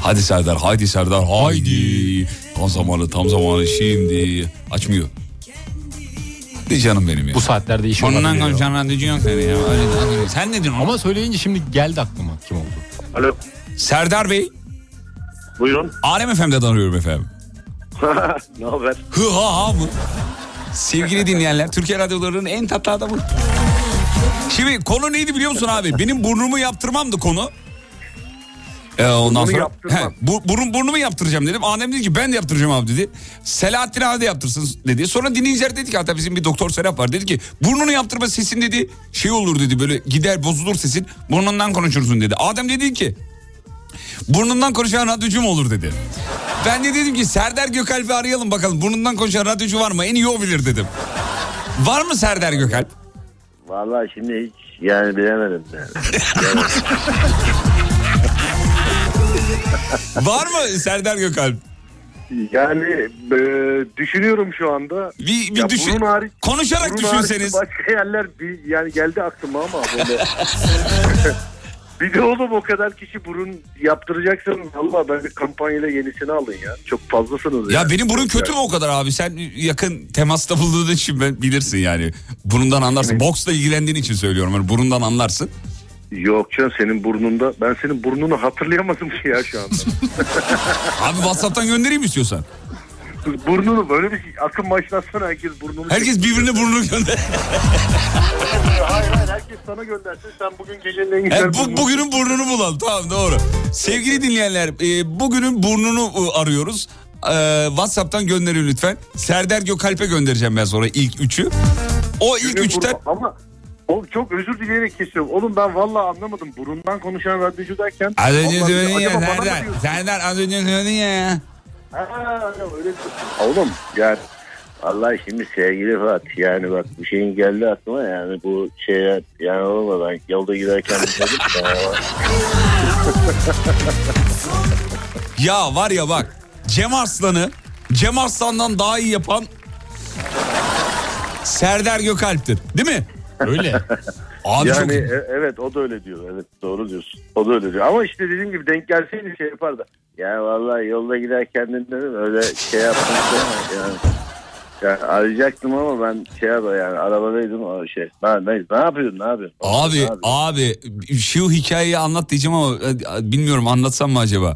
Hadi Serdar, haydi Serdar, haydi. Tam zamanı, tam zamanı şimdi. Açmıyor. Bir canım benim ya. Bu saatlerde iş Burnundan olabilir. konuşan radyocu yok dedi ya. Öyle, öyle. Sen ne diyorsun? Ama söyleyince şimdi geldi aklıma kim oldu. Alo. Serdar Bey, Buyurun. Alem FM'den arıyorum efendim. ne haber? Hı ha ha mı? Sevgili dinleyenler, Türkiye radyolarının en tatlı adamı. Şimdi konu neydi biliyor musun abi? Benim burnumu yaptırmamdı konu. Ee, ondan sonra he, bu, burun, burnumu yaptıracağım dedim. Annem dedi ki ben de yaptıracağım abi dedi. Selahattin abi de yaptırsın dedi. Sonra dinleyiciler dedi ki hatta bizim bir doktor Serap var. Dedi ki burnunu yaptırma sesin dedi şey olur dedi böyle gider bozulur sesin burnundan konuşursun dedi. Adem dedi ki burnundan konuşan radyocu mu olur dedi. Ben de dedim ki Serdar Gökalp'i arayalım bakalım burnundan konuşan radyocu var mı? En iyi o bilir dedim. Var mı Serdar Gökalp? Vallahi şimdi hiç yani bilemedim. Yani. Var mı Serdar Gökalp? Yani e, düşünüyorum şu anda. Bir, bir Ya düşün. bunun hariç- Konuşarak bunun düşünseniz. Başka yerler bir, yani geldi aklıma ama böyle. Bir de oğlum o kadar kişi burun yaptıracaksanız valla ben bir kampanyayla yenisini alın ya. Çok fazlasınız Ya yani. benim burun kötü mü o kadar abi? Sen yakın temasta bulunduğun için ben bilirsin yani. Burundan anlarsın. Boksla ilgilendiğin için söylüyorum. Yani burundan anlarsın. Yok canım senin burnunda. Ben senin burnunu hatırlayamadım ki ya şu anda. Abi WhatsApp'tan göndereyim istiyorsan. burnunu böyle bir. Akın başlatsana herkes burnunu. Herkes birbirine burnunu gönder. Hayır hayır herkes sana göndersin. Sen bugün gecenin en güzel He, bu, burnunu- bugünün burnunu bulalım. Tamam doğru. Sevgili dinleyenler e, bugünün burnunu e, arıyoruz. E, WhatsApp'tan gönderin lütfen. Serdar Gökalp'e göndereceğim ben sonra ilk üçü. O ilk Günün üçten... burnu- Ama oğlum çok özür dileyerek kesiyorum. Oğlum ben vallahi anlamadım. Burundan konuşan radyocu derken. Az önce söyledin ya Serdar. Serdar az önce söyledin ya. Ha, öyle Oğlum yani Allah şimdi sevgili Fatih yani bak bir şeyin geldi aklıma yani bu şeye yani olma ben yolda giderken dedim Ya var ya bak Cem Arslan'ı Cem Arslan'dan daha iyi yapan Serdar Gökalp'tir. Değil mi? Öyle. Abi yani çok... e- evet o da öyle diyor evet doğru diyorsun o da öyle diyor ama işte dediğim gibi denk gelseydi şey yapardı ya vallahi yolda giderken dedim öyle şey yaptım yani yani arayacaktım ama ben şey yapayım yani arabadaydım o şey ben ne, ne yapıyorsun ne yapıyorsun Abi Ne abi şu hikayeyi anlat diyeceğim ama e, bilmiyorum anlatsam mı acaba?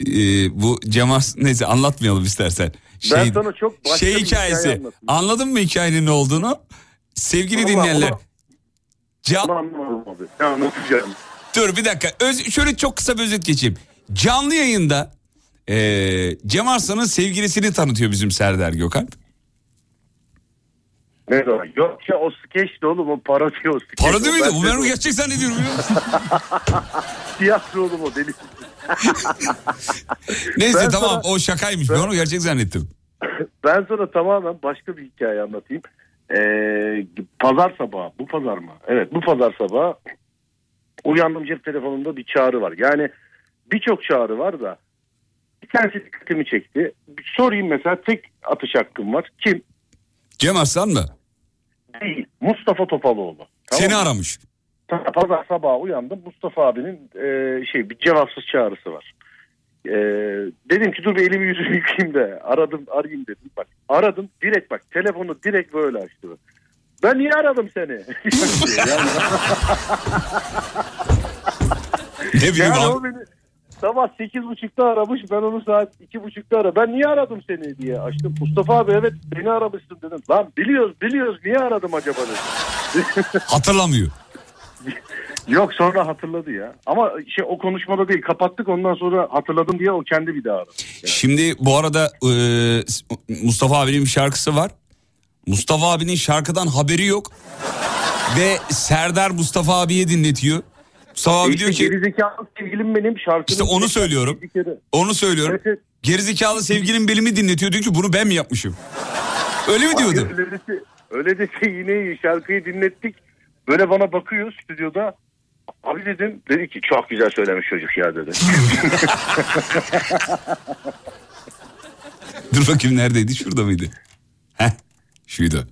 Ee, bu Cem Ars neyse anlatmayalım istersen. Ben sana çok başka şey bir hikaye hikayesi. anlatayım. Anladın mı hikayenin ne olduğunu? Sevgili dinleyenler. Can- Dur bir dakika. Öz, şöyle çok kısa bir özet geçeyim. Canlı yayında e, Cem Arslan'ın sevgilisini tanıtıyor bizim Serdar Gökalp. Ne zaman? Yok ya o skeçti oğlum o parodi o skeç. Para değil miydi? Ben ben onu gerçek zannediyorum biliyor musun? Tiyatro oğlum o deli. Neyse Ben tamam sana- o şakaymış. Ben onu gerçek zannettim. Ben sana tamamen başka bir hikaye anlatayım. Ee, pazar sabahı. Bu pazar mı? Evet bu pazar sabahı uyandım cep telefonumda bir çağrı var. Yani birçok çağrı var da bir tanesi dikkatimi çekti. Sorayım mesela tek atış hakkım var. Kim? Cem Arslan mı? Değil. Mustafa Topaloğlu. Tamam Seni mı? aramış. Pazar sabahı uyandım. Mustafa abinin e, şey bir cevapsız çağrısı var. E, dedim ki dur bir elimi yüzümü yıkayayım da aradım arayayım dedim. Bak aradım direkt bak telefonu direkt böyle açtı. Ben niye aradım seni? yani, Ne bileyim yani abi. beni sabah sekiz buçukta aramış ben onu saat iki buçukta ara. Ben niye aradım seni diye açtım. Mustafa abi evet beni aramışsın dedim. Lan biliyoruz biliyoruz niye aradım acaba dedim. Hatırlamıyor. Yok sonra hatırladı ya. Ama şey o konuşmada değil kapattık ondan sonra hatırladım diye o kendi bir daha aradı. Şimdi bu arada e, Mustafa abinin bir şarkısı var. Mustafa abinin şarkıdan haberi yok. Ve Serdar Mustafa abiye dinletiyor. Mustafa abi diyor ki Gerizekalı sevgilim benim şarkının... işte onu söylüyorum. Bir kere. Onu söylüyorum. Evet, evet. Gerizekalı sevgilin belimi dinletiyor. Diyor ki bunu ben mi yapmışım? Öyle mi diyordu? Öyle dese, öyle dese yine iyi şarkıyı dinlettik. Böyle bana bakıyor stüdyoda. Abi dedim dedi ki çok güzel söylemiş çocuk ya dedi. Dur bakayım neredeydi? Şurada mıydı? Heh şuydu.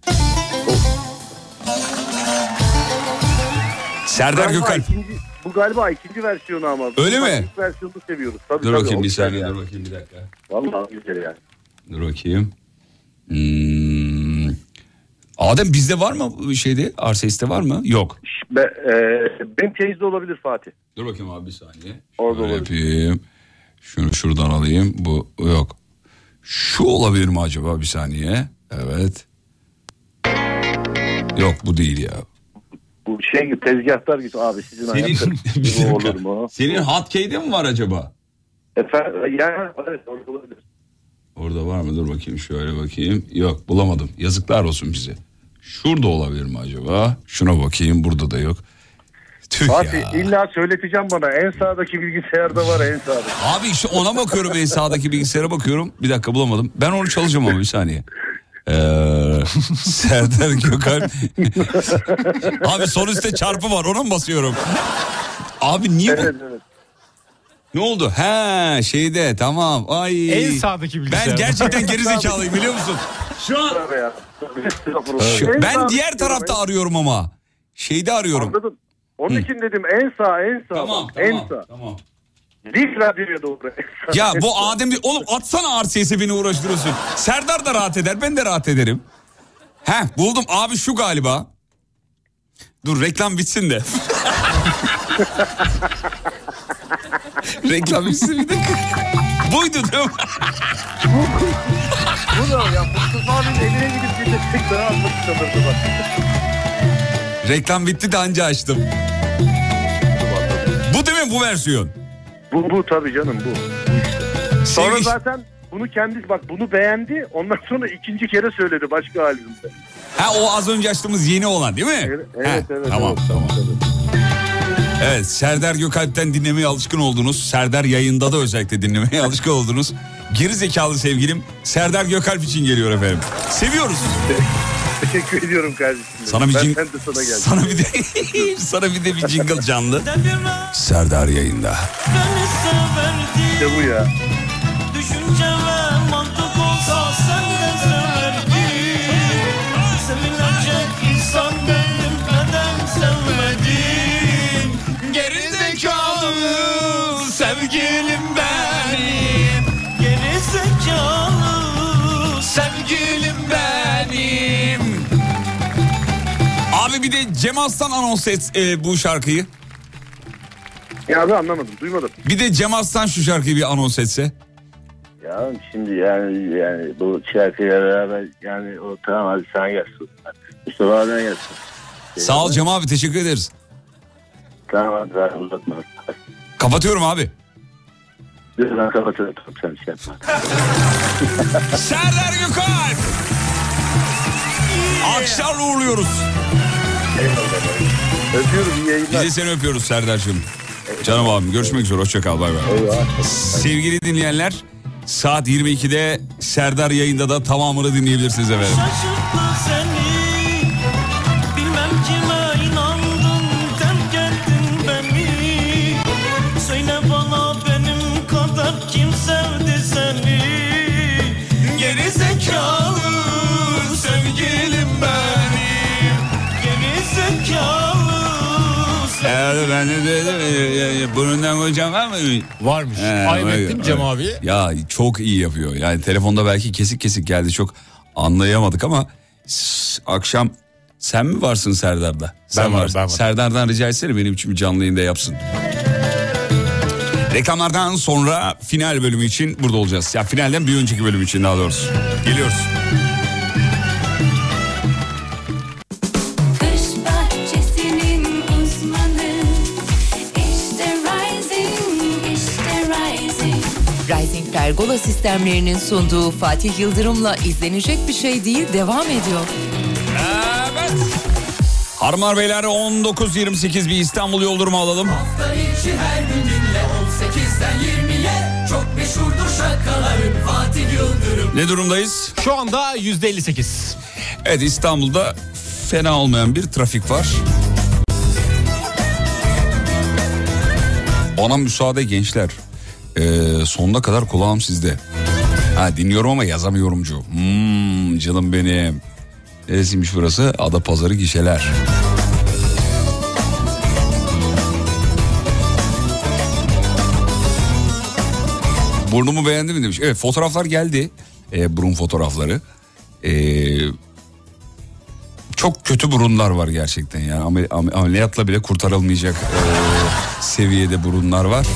Serdar Galiba Gökalp. ikinci- bu galiba ikinci versiyonu ama. Öyle mi? İlk versiyonunu seviyoruz. Tabii, Dur tabii, bakayım bir saniye yani. dur bakayım bir dakika. Vallahi güzel yani. Dur bakayım. Hmm. Adem bizde var mı şeyde? Arses'te var mı? Yok. Be, e, benim teyze olabilir Fatih. Dur bakayım abi bir saniye. Orada Şöyle olabilir. yapayım. Şunu şuradan alayım. Bu yok. Şu olabilir mi acaba bir saniye? Evet. Yok bu değil ya. Bu şey gibi tezgahtar gibi abi sizin Senin, gibi olur mu? Senin hotkey'de mi var acaba? Efendim yani evet orada olabilir. Orada var mı? Dur bakayım şöyle bakayım. Yok bulamadım. Yazıklar olsun bize. Şurada olabilir mi acaba? Şuna bakayım burada da yok. Tüh Fatih ya. illa söyleteceğim bana. En sağdaki bilgisayarda var en sağda. Abi işte ona bakıyorum en sağdaki bilgisayara bakıyorum. Bir dakika bulamadım. Ben onu çalacağım ama bir saniye. Ee, Serdar Gökalp. Abi sol üstte çarpı var ona mı basıyorum? Abi niye bu? Evet evet. Ne oldu? He şeyde tamam. Ay. En sağdaki bilgisayar. Ben gerçekten gerizekalıym biliyor musun? Şu an. Şu- En ben diğer tarafta arıyorum ama. Şeyde arıyorum. Anladım. Onun için dedim en sağ en sağ. Tamam bak, en tamam. sağ. tamam. Dik radyoya doğru. Ya bu. Adem bir oğlum atsana RCS'e beni uğraştırıyorsun. Serdar da rahat eder ben de rahat ederim. He buldum abi şu galiba. Dur reklam bitsin de. reklam bir de. Buydu değil mi? Bu da ya Mustafa abinin eline gidip dinlesek daha anlaşılırdı bak. Reklam bitti de anca açtım. Bu değil mi bu versiyon? Bu bu tabii canım bu. Sonra Sevgi- zaten bunu kendisi bak bunu beğendi. Ondan sonra ikinci kere söyledi başka albümde. Ha o az önce açtığımız yeni olan değil mi? Evet Ha, evet evet. Tamam evet, tamam. tabii. Evet Serdar Gökalp'ten dinlemeye alışkın oldunuz. Serdar yayında da özellikle dinlemeye alışkın oldunuz. Geri zekalı sevgilim Serdar Gökalp için geliyor efendim. Seviyoruz. Teşekkür ediyorum kardeşim. Sana bir ben, cing- ben de sana geldim. Sana bir de sana bir de bir jingle canlı. Serdar yayında. İşte bu ya. Düşünce ve mantık olsa insan neden sevgilim benim. Geri zekalı Sevgilim benim. Abi bir de Cem Aslan anons et e, bu şarkıyı. Ya ben anlamadım duymadım. Bir de Cem Aslan şu şarkıyı bir anons etse. Ya şimdi yani yani bu şarkıyla beraber yani o tamam hadi sen gelsin. Mustafa abiden gelsin. Sağ ol Cem abi teşekkür ederiz. Tamam hadi uzatma. Kapatıyorum abi. Dur ben kapatırım sen şey yapma. Serdar Gökalp. Akşam uğurluyoruz. Öpüyorum iyi yayınlar. Biz de seni öpüyoruz Serdar'cığım. Canım abim görüşmek üzere hoşça kal bay bay. Sevgili dinleyenler saat 22'de Serdar yayında da tamamını dinleyebilirsiniz efendim. Şaşırttı seni burnundan koyacağım var mı? Varmış. He, Ayıp öyle, ettim Cem öyle. abi. Ya çok iyi yapıyor. Yani telefonda belki kesik kesik geldi çok anlayamadık ama s- akşam sen mi varsın Serdar'da? Sen varım, varsın. ben. Serdar'dan rica etsene benim için bir canlı yayında yapsın. Reklamlardan sonra final bölümü için burada olacağız. Ya finalden bir önceki bölüm için daha doğrusu. Geliyoruz. Pergola sistemlerinin sunduğu Fatih Yıldırım'la izlenecek bir şey değil devam ediyor. Evet. Harmar Beyler 19.28 bir İstanbul yol durumu alalım. Hafta içi her gün dinle 18'den 20'ye Çok meşhurdur şakalarım Fatih Yıldırım Ne durumdayız? Şu anda %58. Evet İstanbul'da fena olmayan bir trafik var. Bana müsaade gençler. Ee, sonuna kadar kulağım sizde. Ha, dinliyorum ama yazamıyorumcu. Hmm, canım benim. Neresiymiş burası? Adapazarı gişeler. Burnumu beğendi mi demiş. Evet fotoğraflar geldi. Ee, burun fotoğrafları. Ee, çok kötü burunlar var gerçekten yani Amel- am- ameliyatla bile kurtarılmayacak ee, seviyede burunlar var.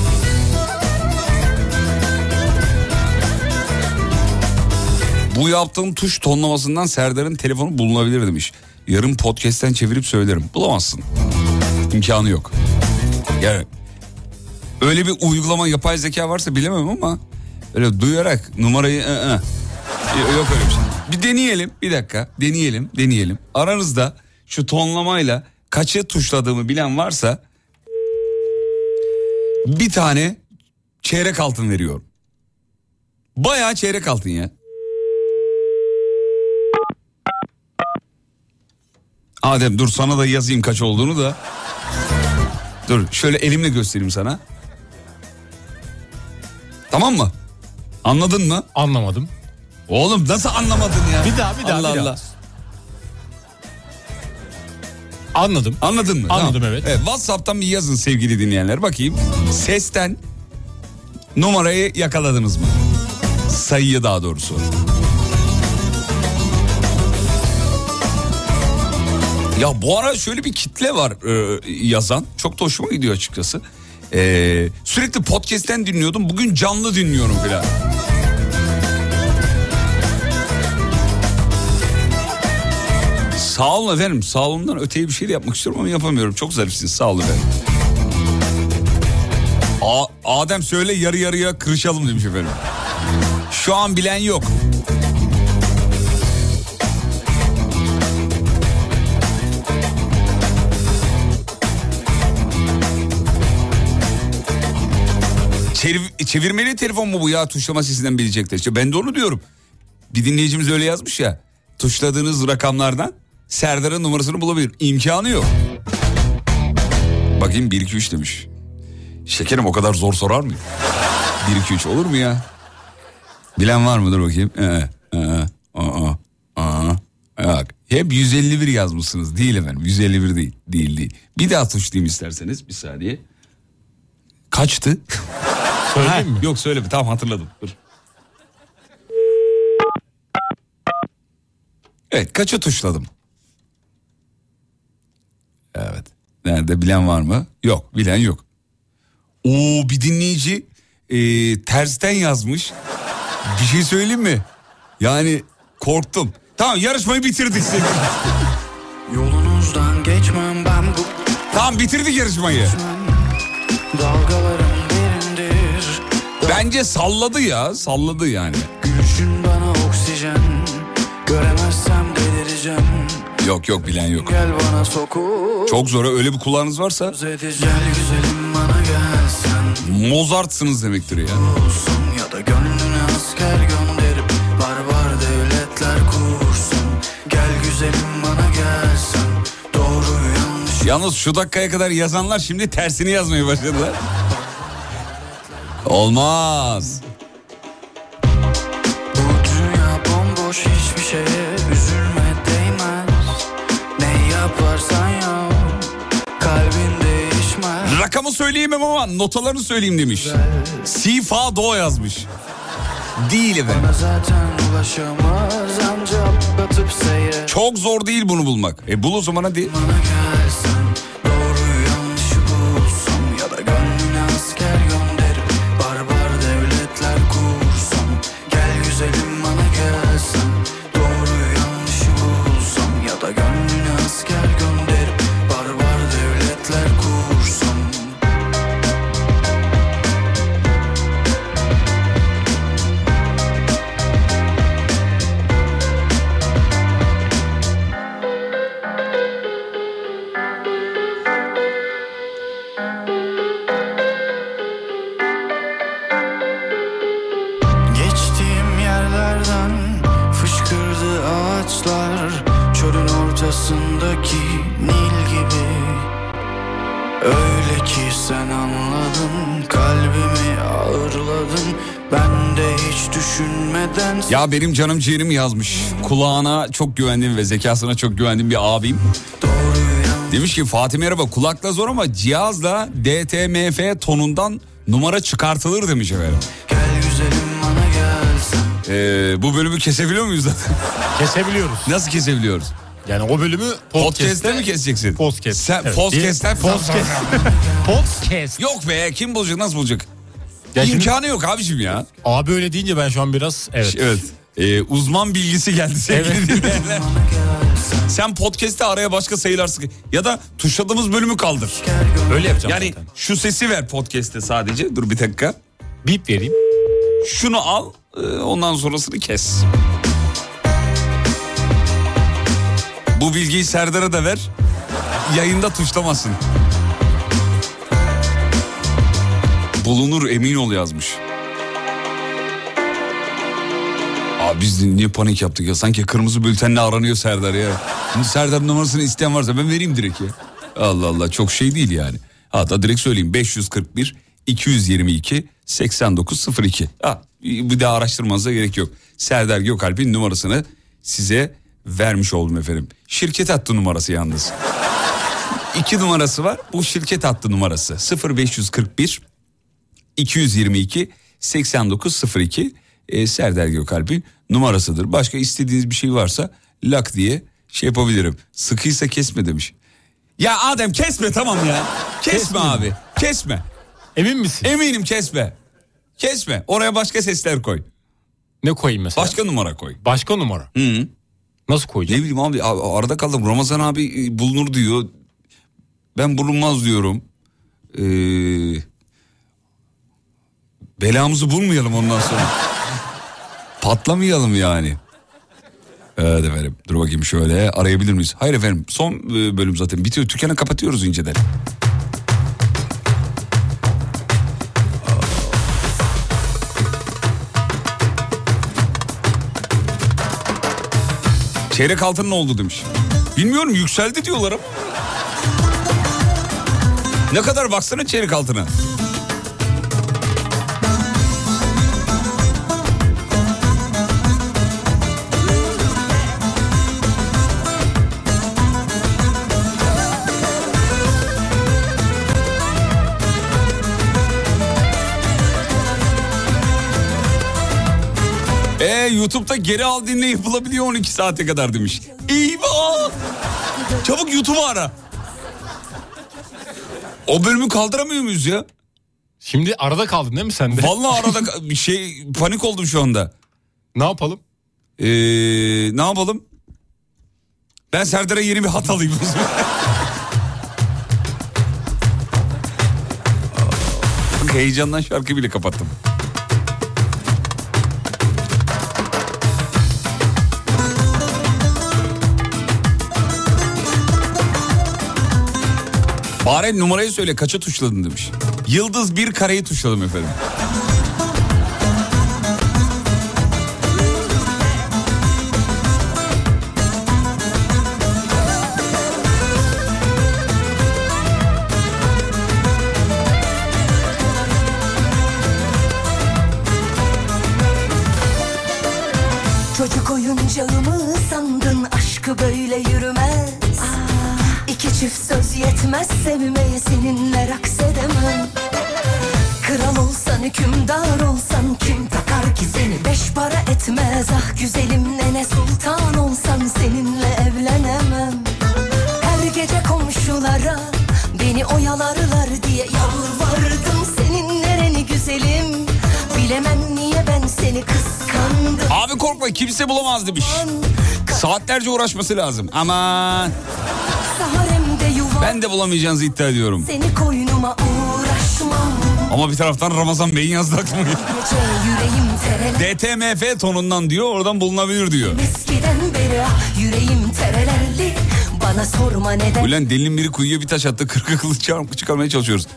Bu yaptığım tuş tonlamasından Serdar'ın telefonu bulunabilir demiş. Yarın podcast'ten çevirip söylerim. Bulamazsın. İmkanı yok. Yani öyle bir uygulama yapay zeka varsa bilemem ama öyle duyarak numarayı ı, ı. yok öyle bir şey. Bir deneyelim bir dakika deneyelim deneyelim. Aranızda şu tonlamayla kaçı tuşladığımı bilen varsa bir tane çeyrek altın veriyorum. Bayağı çeyrek altın ya. Adem dur sana da yazayım kaç olduğunu da. Dur şöyle elimle göstereyim sana. Tamam mı? Anladın mı? Anlamadım. Oğlum nasıl anlamadın ya? Bir daha bir daha Allah bir daha. Allah. Anladım. Anladın mı? Anladım, evet. WhatsApp'tan bir yazın sevgili dinleyenler. Bakayım sesten numarayı yakaladınız mı? Sayıyı daha doğrusu. Ya bu ara şöyle bir kitle var e, yazan. Çok da hoşuma gidiyor açıkçası. E, sürekli podcast'ten dinliyordum. Bugün canlı dinliyorum filan. Sağ olun efendim. Sağ olundan öteye bir şey de yapmak istiyorum ama yapamıyorum. Çok zarifsiniz. Sağ olun efendim. A- Adem söyle yarı yarıya kırışalım demiş efendim. Şu an bilen yok. Çevir- çevirmeli telefon mu bu ya tuşlama sesinden bilecekler. İşte ben de onu diyorum. Bir dinleyicimiz öyle yazmış ya. Tuşladığınız rakamlardan Serdar'ın numarasını bulabilir. İmkanı yok. Bakayım 1 2 3 demiş. Şekerim o kadar zor sorar mı? 1 2 3 olur mu ya? Bilen var mıdır bakayım? Ee, ee, aa, aa, Yok. Hep 151 yazmışsınız. Değil efendim. 151 değil. Değil değil. Bir daha tuşlayayım isterseniz. Bir saniye. Kaçtı? Söyleyeyim mi? Yok söyle. Tamam hatırladım. Dur. Evet kaça tuşladım? Evet. Nerede bilen var mı? Yok bilen yok. Oo bir dinleyici e, tersten yazmış. Bir şey söyleyeyim mi? Yani korktum. Tamam yarışmayı bitirdik seni. Yolunuzdan geçmem ben bu tamam bitirdik yarışmayı. derindir Bence salladı ya salladı yani. Gülüşün bana oksijen Göremezsem delireceğim Yok yok bilen yok. Gel bana sokup Çok zor öyle bir kulağınız varsa Gel güzelim bana gelsen Mozart'sınız demektir ya. Olsun ya da gönlüne asker gönderip Barbar devletler kursun Gel güzelim bana gelsen Doğru yanlış Yalnız şu dakikaya kadar yazanlar şimdi tersini yazmaya başladılar. Olmaz. Bu dünya bomboş hiçbir şeye üzülme değmez Ne yaparsan yap kalbin değişmez Rakamı söyleyemem ama notalarını söyleyeyim demiş. Sifa Do yazmış. Değil efendim. Çok zor değil bunu bulmak. E bul o zaman hadi. Bana gelsen Ya benim canım ciğerim yazmış. Kulağına çok güvendiğim ve zekasına çok güvendiğim bir abim. Demiş ki Fatih merhaba kulakla zor ama cihazla DTMF tonundan numara çıkartılır demiş efendim. Gel güzelim bana gelsen Ee, bu bölümü kesebiliyor muyuz zaten? Kesebiliyoruz. Nasıl kesebiliyoruz? Yani o bölümü Podcast'te mi keseceksin? Podcast. Sen Evet. podcast'ten Podcast. Podcast. Yok be kim bulacak nasıl bulacak? Ya şimdi- İmkanı yok abicim ya. Abi öyle deyince ben şu an biraz evet. Evet. Ee, uzman bilgisi geldi sevgili dinleyenler. Sen podcast'te araya başka sayılar sıkı. Ya da tuşladığımız bölümü kaldır. Öyle yapacağım Yani zaten. şu sesi ver podcast'te sadece. Dur bir dakika. Bip vereyim. Şunu al e, ondan sonrasını kes. Bu bilgiyi Serdar'a da ver. Yayında tuşlamasın. Bulunur emin ol yazmış. Abi biz niye panik yaptık ya? Sanki kırmızı bültenle aranıyor Serdar ya. Şimdi Serdar numarasını isteyen varsa ben vereyim direkt ya. Allah Allah çok şey değil yani. Hatta direkt söyleyeyim 541 222 8902. Ha, bir daha araştırmanıza gerek yok. Serdar Gökalp'in numarasını size vermiş oldum efendim. Şirket hattı numarası yalnız. İki numarası var. Bu şirket hattı numarası. 0541 222 8902 e, Serdar Gökalp'in numarasıdır. Başka istediğiniz bir şey varsa lak diye şey yapabilirim. Sıkıysa kesme demiş. Ya Adem kesme tamam ya. Kesme abi. Kesme. Emin misin? Eminim kesme. Kesme. Oraya başka sesler koy. Ne koyayım mesela? Başka numara koy. Başka numara. Hı. Nasıl koyacağım? Ne bileyim abi arada kaldım. Ramazan abi e, bulunur diyor. Ben bulunmaz diyorum. Ee, belamızı bulmayalım ondan sonra. Patlamayalım yani. Evet efendim. Dur bakayım şöyle arayabilir miyiz? Hayır efendim son e, bölüm zaten bitiyor. Dükkanı kapatıyoruz inceden. Çeyrek altın ne oldu demiş. Bilmiyorum yükseldi diyorlar ama. Ne kadar baksana çeyrek altına. Ee, YouTube'da geri al dinle yapılabiliyor 12 saate kadar demiş. Eyvah! Çabuk YouTube'u ara. O bölümü kaldıramıyor muyuz ya? Şimdi arada kaldın değil mi sen de? Vallahi arada şey panik oldum şu anda. Ne yapalım? Ee, ne yapalım? Ben Serdar'a yeni bir hat alayım. Heyecandan şarkı bile kapattım. Bari numarayı söyle kaça tuşladın demiş. Yıldız bir kareyi tuşladım efendim. Yetmez sevmeye seninle raks edemem Kral olsan hükümdar olsan kim takar ki seni? Beş para etmez Ah güzelim nene sultan olsan seninle evlenemem. Her gece komşulara beni oyalarlar diye yalvardım. Senin nereni güzelim? Bilemem niye ben seni kıskandım. Abi korkma kimse bulamaz demiş. Saatlerce uğraşması lazım. Aman ben de bulamayacağınızı iddia ediyorum. Seni koynuma uğraşmam Ama bir taraftan Ramazan Bey'in yazdığı aklıma DTMF tonundan diyor oradan bulunabilir diyor. Beri ah Ulan delinin biri kuyuya bir taş attı kırk akıllı çıkar- çıkarmaya çalışıyoruz.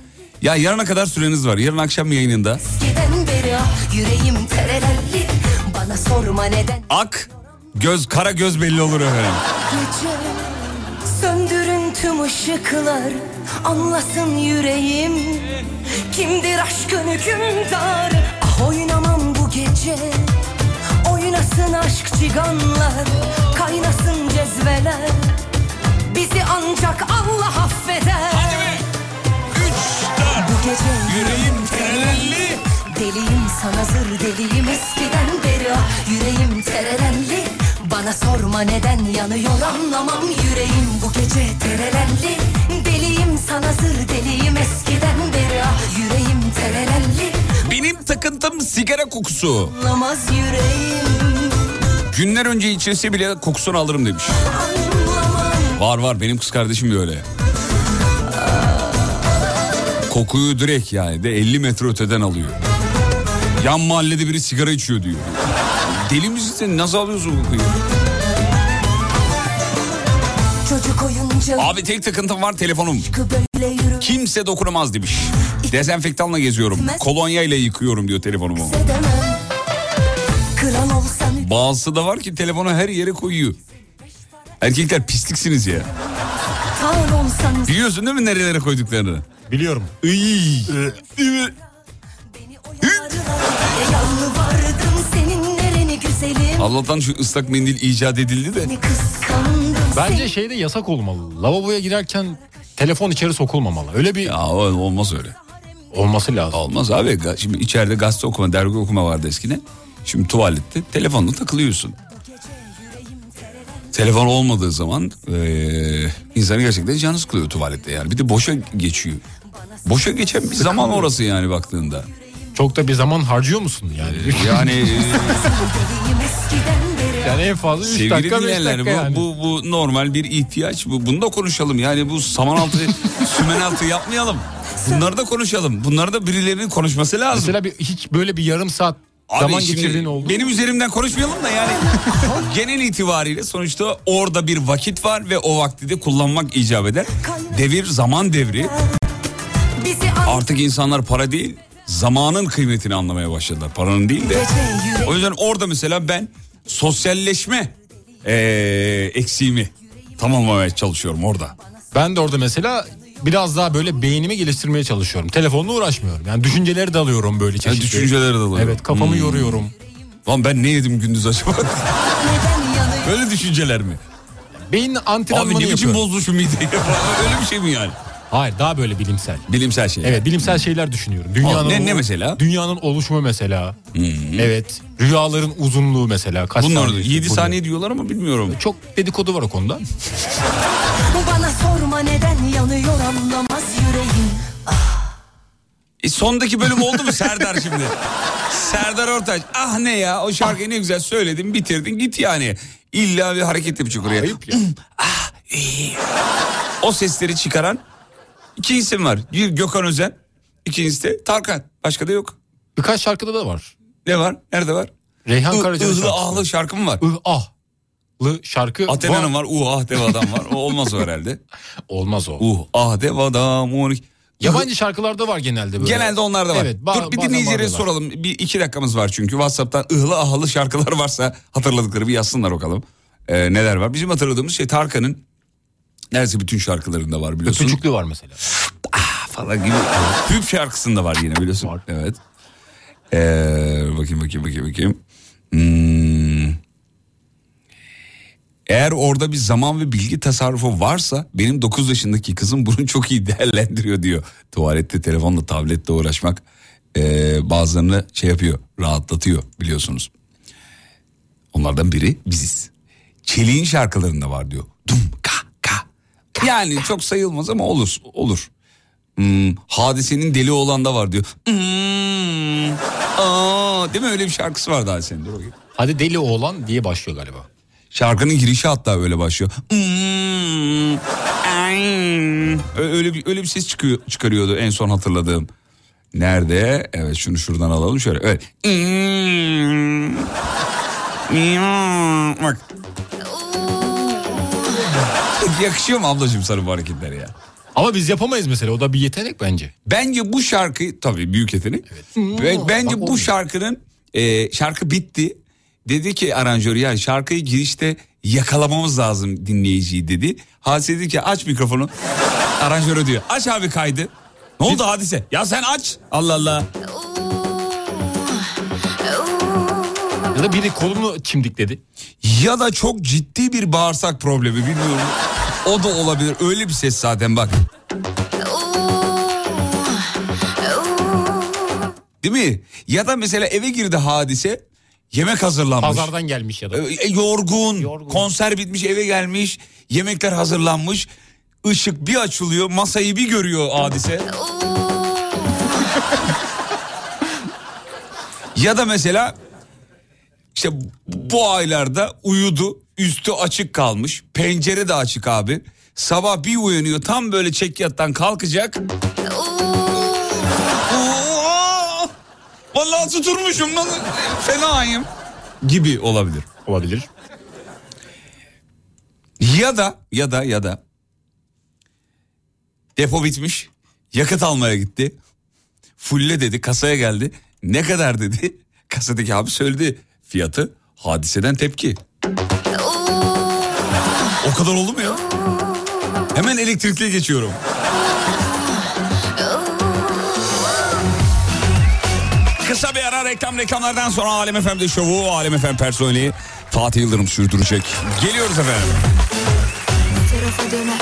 Ya yarına kadar süreniz var. Yarın akşam yayınında. Beri ah yüreğim terelelli Bana sorma neden Ak, göz, kara göz belli olur efendim. Işıklar Anlasın yüreğim. Kimdir aşkın hükümdarı Ah oynamam bu gece. Oynasın aşk ciganlar Kaynasın cezveler. Bizi ancak Allah affeder. Bu gece yüreğim terelelli Deliyim sana zır deliyim eskiden beri. Ah Yüreğim terelelli Bana sorma neden yanıyor anlamam Yüreğim bu gece terelelli Deliyim sana zır deliyim eskiden beri ah Yüreğim terelelli Benim takıntım sigara kokusu. Anlamaz yüreğim Günler önce içilse bile kokusunu alırım demiş. Var var benim kız kardeşim de öyle. Kokuyu direkt yani de 50 metre öteden alıyor. Yan mahallede biri sigara içiyor diyor. Deli misin sen nasıl alıyorsun bu kokuyu? Abi tek takıntım var telefonum. Kimse dokunamaz demiş. Dezenfektanla geziyorum. Kolonya ile yıkıyorum diyor telefonumu. Bazısı da var ki telefonu her yere koyuyor. Erkekler pisliksiniz ya. Biliyorsun değil mi nerelere koyduklarını? Biliyorum. İyi. Allah'tan şu ıslak mendil icat edildi de. Bence şeyde yasak olmalı. Lavaboya girerken telefon içeri sokulmamalı. Öyle bir... Ya olmaz öyle. Olması lazım. Olmaz abi. Şimdi içeride gazete okuma, dergi okuma vardı eskiden. Şimdi tuvalette telefonla takılıyorsun. Telefon olmadığı zaman eee insanı gerçekten canı sıkılıyor tuvalette yani. Bir de boşa geçiyor. Boşa geçen bir zaman orası yani baktığında. Çok da bir zaman harcıyor musun yani? Yani e, yani en fazla 3 sevgili dakika 5 dinleyenler dakika bu, yani. bu, bu normal bir ihtiyaç. Bu, bunu da konuşalım. Yani bu saman altı, sümen altı yapmayalım. Bunları da konuşalım. Bunları da birilerinin konuşması lazım. Mesela bir, hiç böyle bir yarım saat Abi zaman şimdi geçirdiğin oldu. Benim üzerimden konuşmayalım da yani genel itibariyle sonuçta orada bir vakit var ve o vakti de kullanmak icap eder. Devir zaman devri. Artık insanlar para değil zamanın kıymetini anlamaya başladılar. Paranın değil de. O yüzden orada mesela ben sosyalleşme eee, eksiğimi tamamlamaya çalışıyorum orada. Ben de orada mesela biraz daha böyle beynimi geliştirmeye çalışıyorum. Telefonla uğraşmıyorum. Yani düşünceleri de alıyorum böyle çeşitli. düşünceleri de alıyorum. Evet kafamı Hmm. yoruyorum. Lan ben ne yedim gündüz acaba? Böyle düşünceler mi? Beyin antrenmanı Abi ne biçim yapıyorum. bozmuşum mideyi öyle bir şey mi yani? Hayır daha böyle bilimsel. Bilimsel şey. Evet bilimsel şeyler düşünüyorum. Dünyanın ne- ne mesela? Dünyanın oluşumu mesela. Evet. Rüyaların uzunluğu mesela. Kaç Bunlar saniye? 7 Bu saniye diyorlar ama bilmiyorum. Çok dedikodu var o konuda. Bu bana sorma neden yanıyor anlamaz yüreğim E sondaki bölüm oldu mu Serdar şimdi? Serdar Ortaç. Ah ne ya o şarkıyı ne güzel söyledin bitirdin git yani. İlla bir hareket yapacak oraya. ah, iyi. O sesleri çıkaran iki isim var. Bir Gökhan Özen, ikincisi de Tarkan. Başka da yok. Birkaç şarkıda da var. Ne var? Nerede var? Reyhan I- Karaca'nın şarkısı. ahlı şarkı mı var? Ih ahlı şarkı Athena'nın var. Uh ah dev adam var. O olmaz o herhalde. Olmaz o. Uh ah dev adam. on- Yabancı şarkılarda var genelde böyle. Genelde onlarda var. Evet. ba- Dur bir dinleyicilere soralım. Bir iki dakikamız var çünkü. Whatsapp'tan ıhlı ahlı şarkılar varsa hatırladıkları bir yazsınlar bakalım. Ee, neler var? Bizim hatırladığımız şey Tarkan'ın neredeyse bütün şarkılarında var biliyorsun. Öpücüklü var mesela. Ah falan gibi. Hüp şarkısında var yine biliyorsun. Evet. Ee, bakayım bakayım bakayım bakayım. Hmm. Eğer orada bir zaman ve bilgi tasarrufu varsa benim 9 yaşındaki kızım bunu çok iyi değerlendiriyor diyor. Tuvalette telefonla tabletle uğraşmak ee, bazılarını şey yapıyor rahatlatıyor biliyorsunuz. Onlardan biri biziz. Çelik'in şarkılarında var diyor. Dum. Yani çok sayılmaz ama olur olur. Hmm, hadisenin deli olan da var diyor. Hmm, aa, değil mi öyle bir şarkısı vardı hadisenin. Dur bakayım. Hadi deli oğlan diye başlıyor galiba. Şarkının girişi hatta öyle başlıyor. Hmm, öyle bir öyle bir ses çıkıyor çıkarıyordu en son hatırladığım. Nerede? Evet şunu şuradan alalım şöyle. Evet. Hmm. Bak. Yakışıyor mu ablacığım sana bu hareketler ya? Ama biz yapamayız mesela o da bir yetenek bence. Bence bu şarkı tabii büyük yetenek. Ve bence bu şarkının e, şarkı bitti. Dedi ki aranjör ya şarkıyı girişte yakalamamız lazım dinleyiciyi dedi. Hadise dedi ki aç mikrofonu. Aranjör diyor. Aç abi kaydı. Ne oldu hadise? Ya sen aç. Allah Allah. Ya da biri kolunu çimdikledi. Ya da çok ciddi bir bağırsak problemi bilmiyorum. O da olabilir. Öyle bir ses zaten bak. Değil mi? Ya da mesela eve girdi hadise. Yemek hazırlanmış. Pazardan gelmiş ya da. E, yorgun, konser bitmiş eve gelmiş, yemekler hazırlanmış. Işık bir açılıyor, masayı bir görüyor hadise. ya da mesela işte bu aylarda uyudu, üstü açık kalmış, pencere de açık abi. Sabah bir uyanıyor, tam böyle çekyattan kalkacak. Oo! Vallahi tuturmuşum lan, fenayım gibi olabilir. Olabilir. Ya da ya da ya da depo bitmiş. Yakıt almaya gitti. Fulle dedi kasaya geldi. Ne kadar dedi. Kasadaki abi söyledi fiyatı. Hadiseden tepki. Kadar oldu mu ya? Hemen elektrikliye geçiyorum. Kısa bir ara reklam reklamlardan sonra Alem FM'de şovu Alem FM personeli Fatih Yıldırım sürdürecek. Geliyoruz efendim. tarafa döner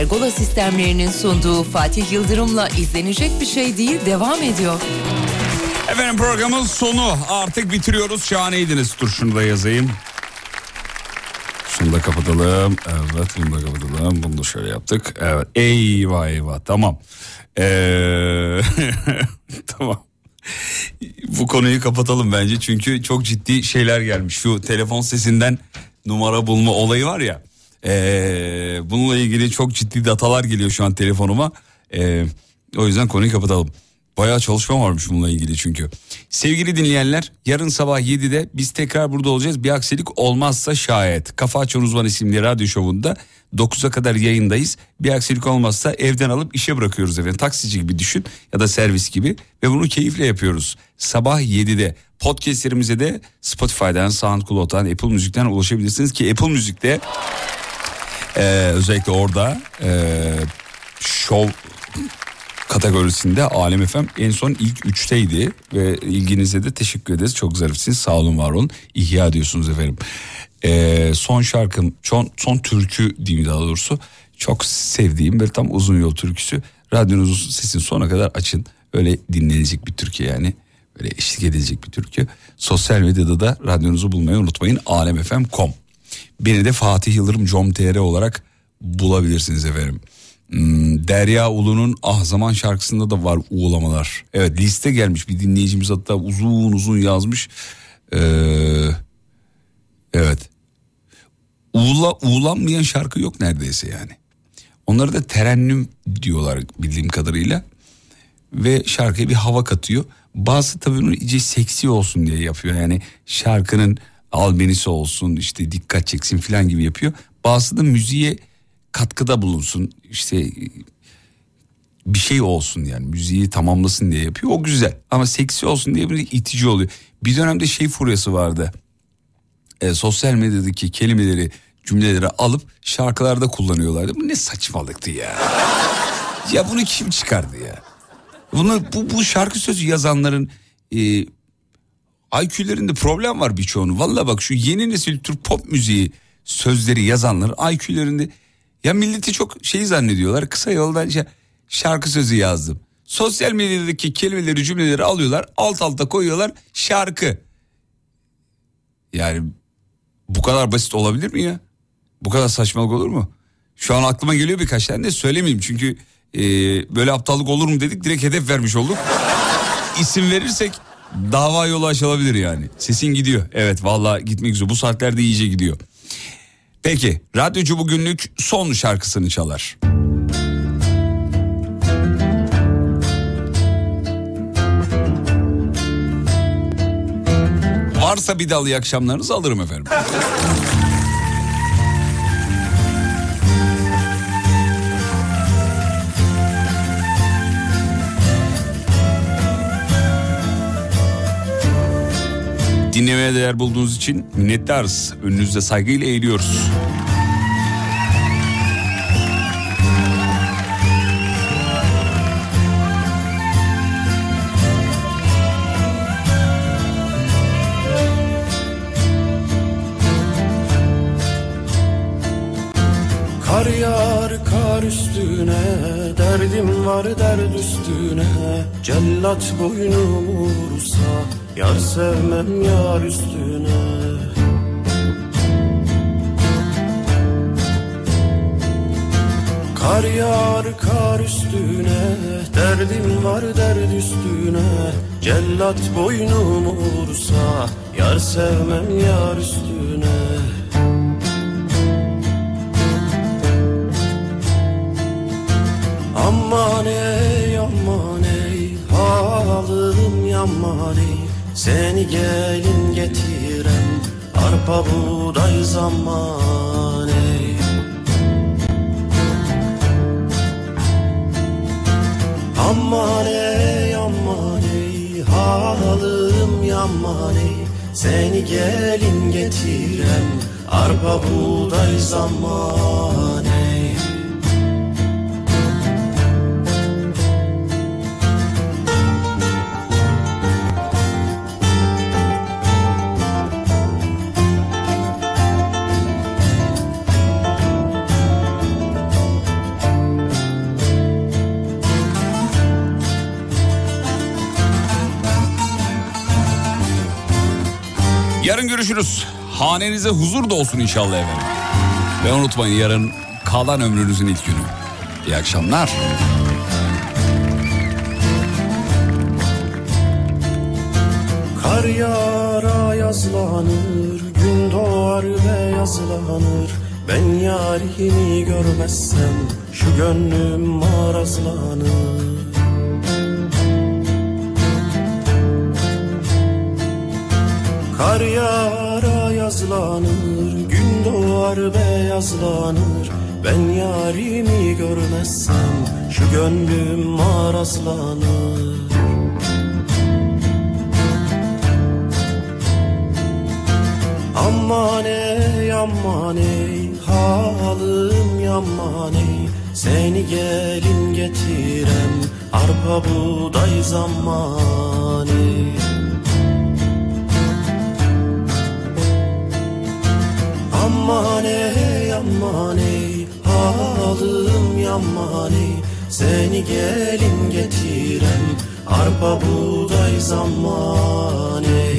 Pergola sistemlerinin sunduğu Fatih Yıldırım'la izlenecek bir şey değil devam ediyor. Efendim programın sonu artık bitiriyoruz. Şahaneydiniz. Dur şunu da yazayım. Şunu da kapatalım. Evet bunu da kapatalım. Bunu da şöyle yaptık. Evet. Eyvah eyvah tamam. Ee... tamam. Bu konuyu kapatalım bence çünkü çok ciddi şeyler gelmiş. Şu telefon sesinden numara bulma olayı var ya. Ee, bununla ilgili çok ciddi datalar geliyor şu an telefonuma. Ee, o yüzden konuyu kapatalım. Bayağı çalışma varmış bununla ilgili çünkü. Sevgili dinleyenler yarın sabah 7'de biz tekrar burada olacağız. Bir aksilik olmazsa şayet. Kafa Açan Uzman isimli radyo şovunda 9'a kadar yayındayız. Bir aksilik olmazsa evden alıp işe bırakıyoruz efendim. Taksici gibi düşün ya da servis gibi ve bunu keyifle yapıyoruz. Sabah 7'de podcastlerimize de Spotify'dan, SoundCloud'dan, Apple Müzik'ten ulaşabilirsiniz ki Apple Müzik'te e, özellikle orada e, şov kategorisinde Alem FM en son ilk üçteydi ve ilginize de teşekkür ederiz. Çok zarifsiniz sağ olun var olun. İhya diyorsunuz efendim. Ee, son şarkım son, son türkü diyeyim daha doğrusu çok sevdiğim böyle tam uzun yol türküsü. Radyonuzun sesini sona kadar açın. Öyle dinlenecek bir türkü yani. Böyle eşlik edilecek bir türkü. Sosyal medyada da radyonuzu bulmayı unutmayın. alemfm.com Beni de Fatih Yıldırım com.tr olarak bulabilirsiniz efendim. Hmm, Derya Ulu'nun Ah Zaman şarkısında da var uğulamalar. Evet liste gelmiş bir dinleyicimiz hatta uzun uzun yazmış. Ee, evet. Uğula, uğulanmayan şarkı yok neredeyse yani. Onları da terennüm diyorlar bildiğim kadarıyla. Ve şarkıya bir hava katıyor. Bazı tabii bunu iyice seksi olsun diye yapıyor. Yani şarkının albenisi olsun işte dikkat çeksin falan gibi yapıyor. Bazısı da müziğe katkıda bulunsun işte bir şey olsun yani müziği tamamlasın diye yapıyor o güzel ama seksi olsun diye bir itici oluyor. Bir dönemde şey furyası vardı e, sosyal medyadaki kelimeleri cümleleri alıp şarkılarda kullanıyorlardı. Bu ne saçmalıktı ya. ya bunu kim çıkardı ya? Bunu bu, bu şarkı sözü yazanların e, IQ'lerinde problem var birçoğunun. Valla bak şu yeni nesil Türk pop müziği sözleri yazanların IQ'lerinde ya milleti çok şey zannediyorlar. Kısa yoldan şey, şarkı sözü yazdım. Sosyal medyadaki kelimeleri cümleleri alıyorlar alt alta koyuyorlar şarkı. Yani bu kadar basit olabilir mi ya? Bu kadar saçmalık olur mu? Şu an aklıma geliyor birkaç tane de söylemeyeyim çünkü e, böyle aptallık olur mu dedik direkt hedef vermiş olduk. İsim verirsek dava yolu açılabilir yani. Sesin gidiyor. Evet vallahi gitmek üzere bu saatlerde iyice gidiyor. Peki radyocu bugünlük son şarkısını çalar. Varsa bir dal iyi akşamlarınızı alırım efendim. Dinlemeye değer bulduğunuz için minnettarız. Önünüzde saygıyla eğiliyoruz. Yağar kar üstüne Derdim var derd üstüne. Cellat boynumu vursa Yar sevmem yar üstüne. Kar yağar kar üstüne Derdim var derd üstüne. Cellat boynumu vursa Yar sevmem yar üstüne Aman ey aman ey Halım yaman ey. Seni gelin getiren Arpa buğday zaman ey. Aman ey aman ey Halım yaman ey. Seni gelin getiren Arpa buğday zaman görüşürüz. Hanenize huzur da olsun inşallah efendim. Ve unutmayın yarın kalan ömrünüzün ilk günü. İyi akşamlar. Kar yağar yazlanır Gün doğar ve yazlanır Ben yarimi görmezsem Şu gönlüm marazlanır Kar yağar yazlanır Gün doğar ve yazlanır Ben yarimi görmezsem Şu gönlüm marazlanır Aman ey aman ey halim yaman ey. Seni gelin getirem arpa buğday zamanı Ey halim yaman ey Seni gelin getirem arpa buğday zamanı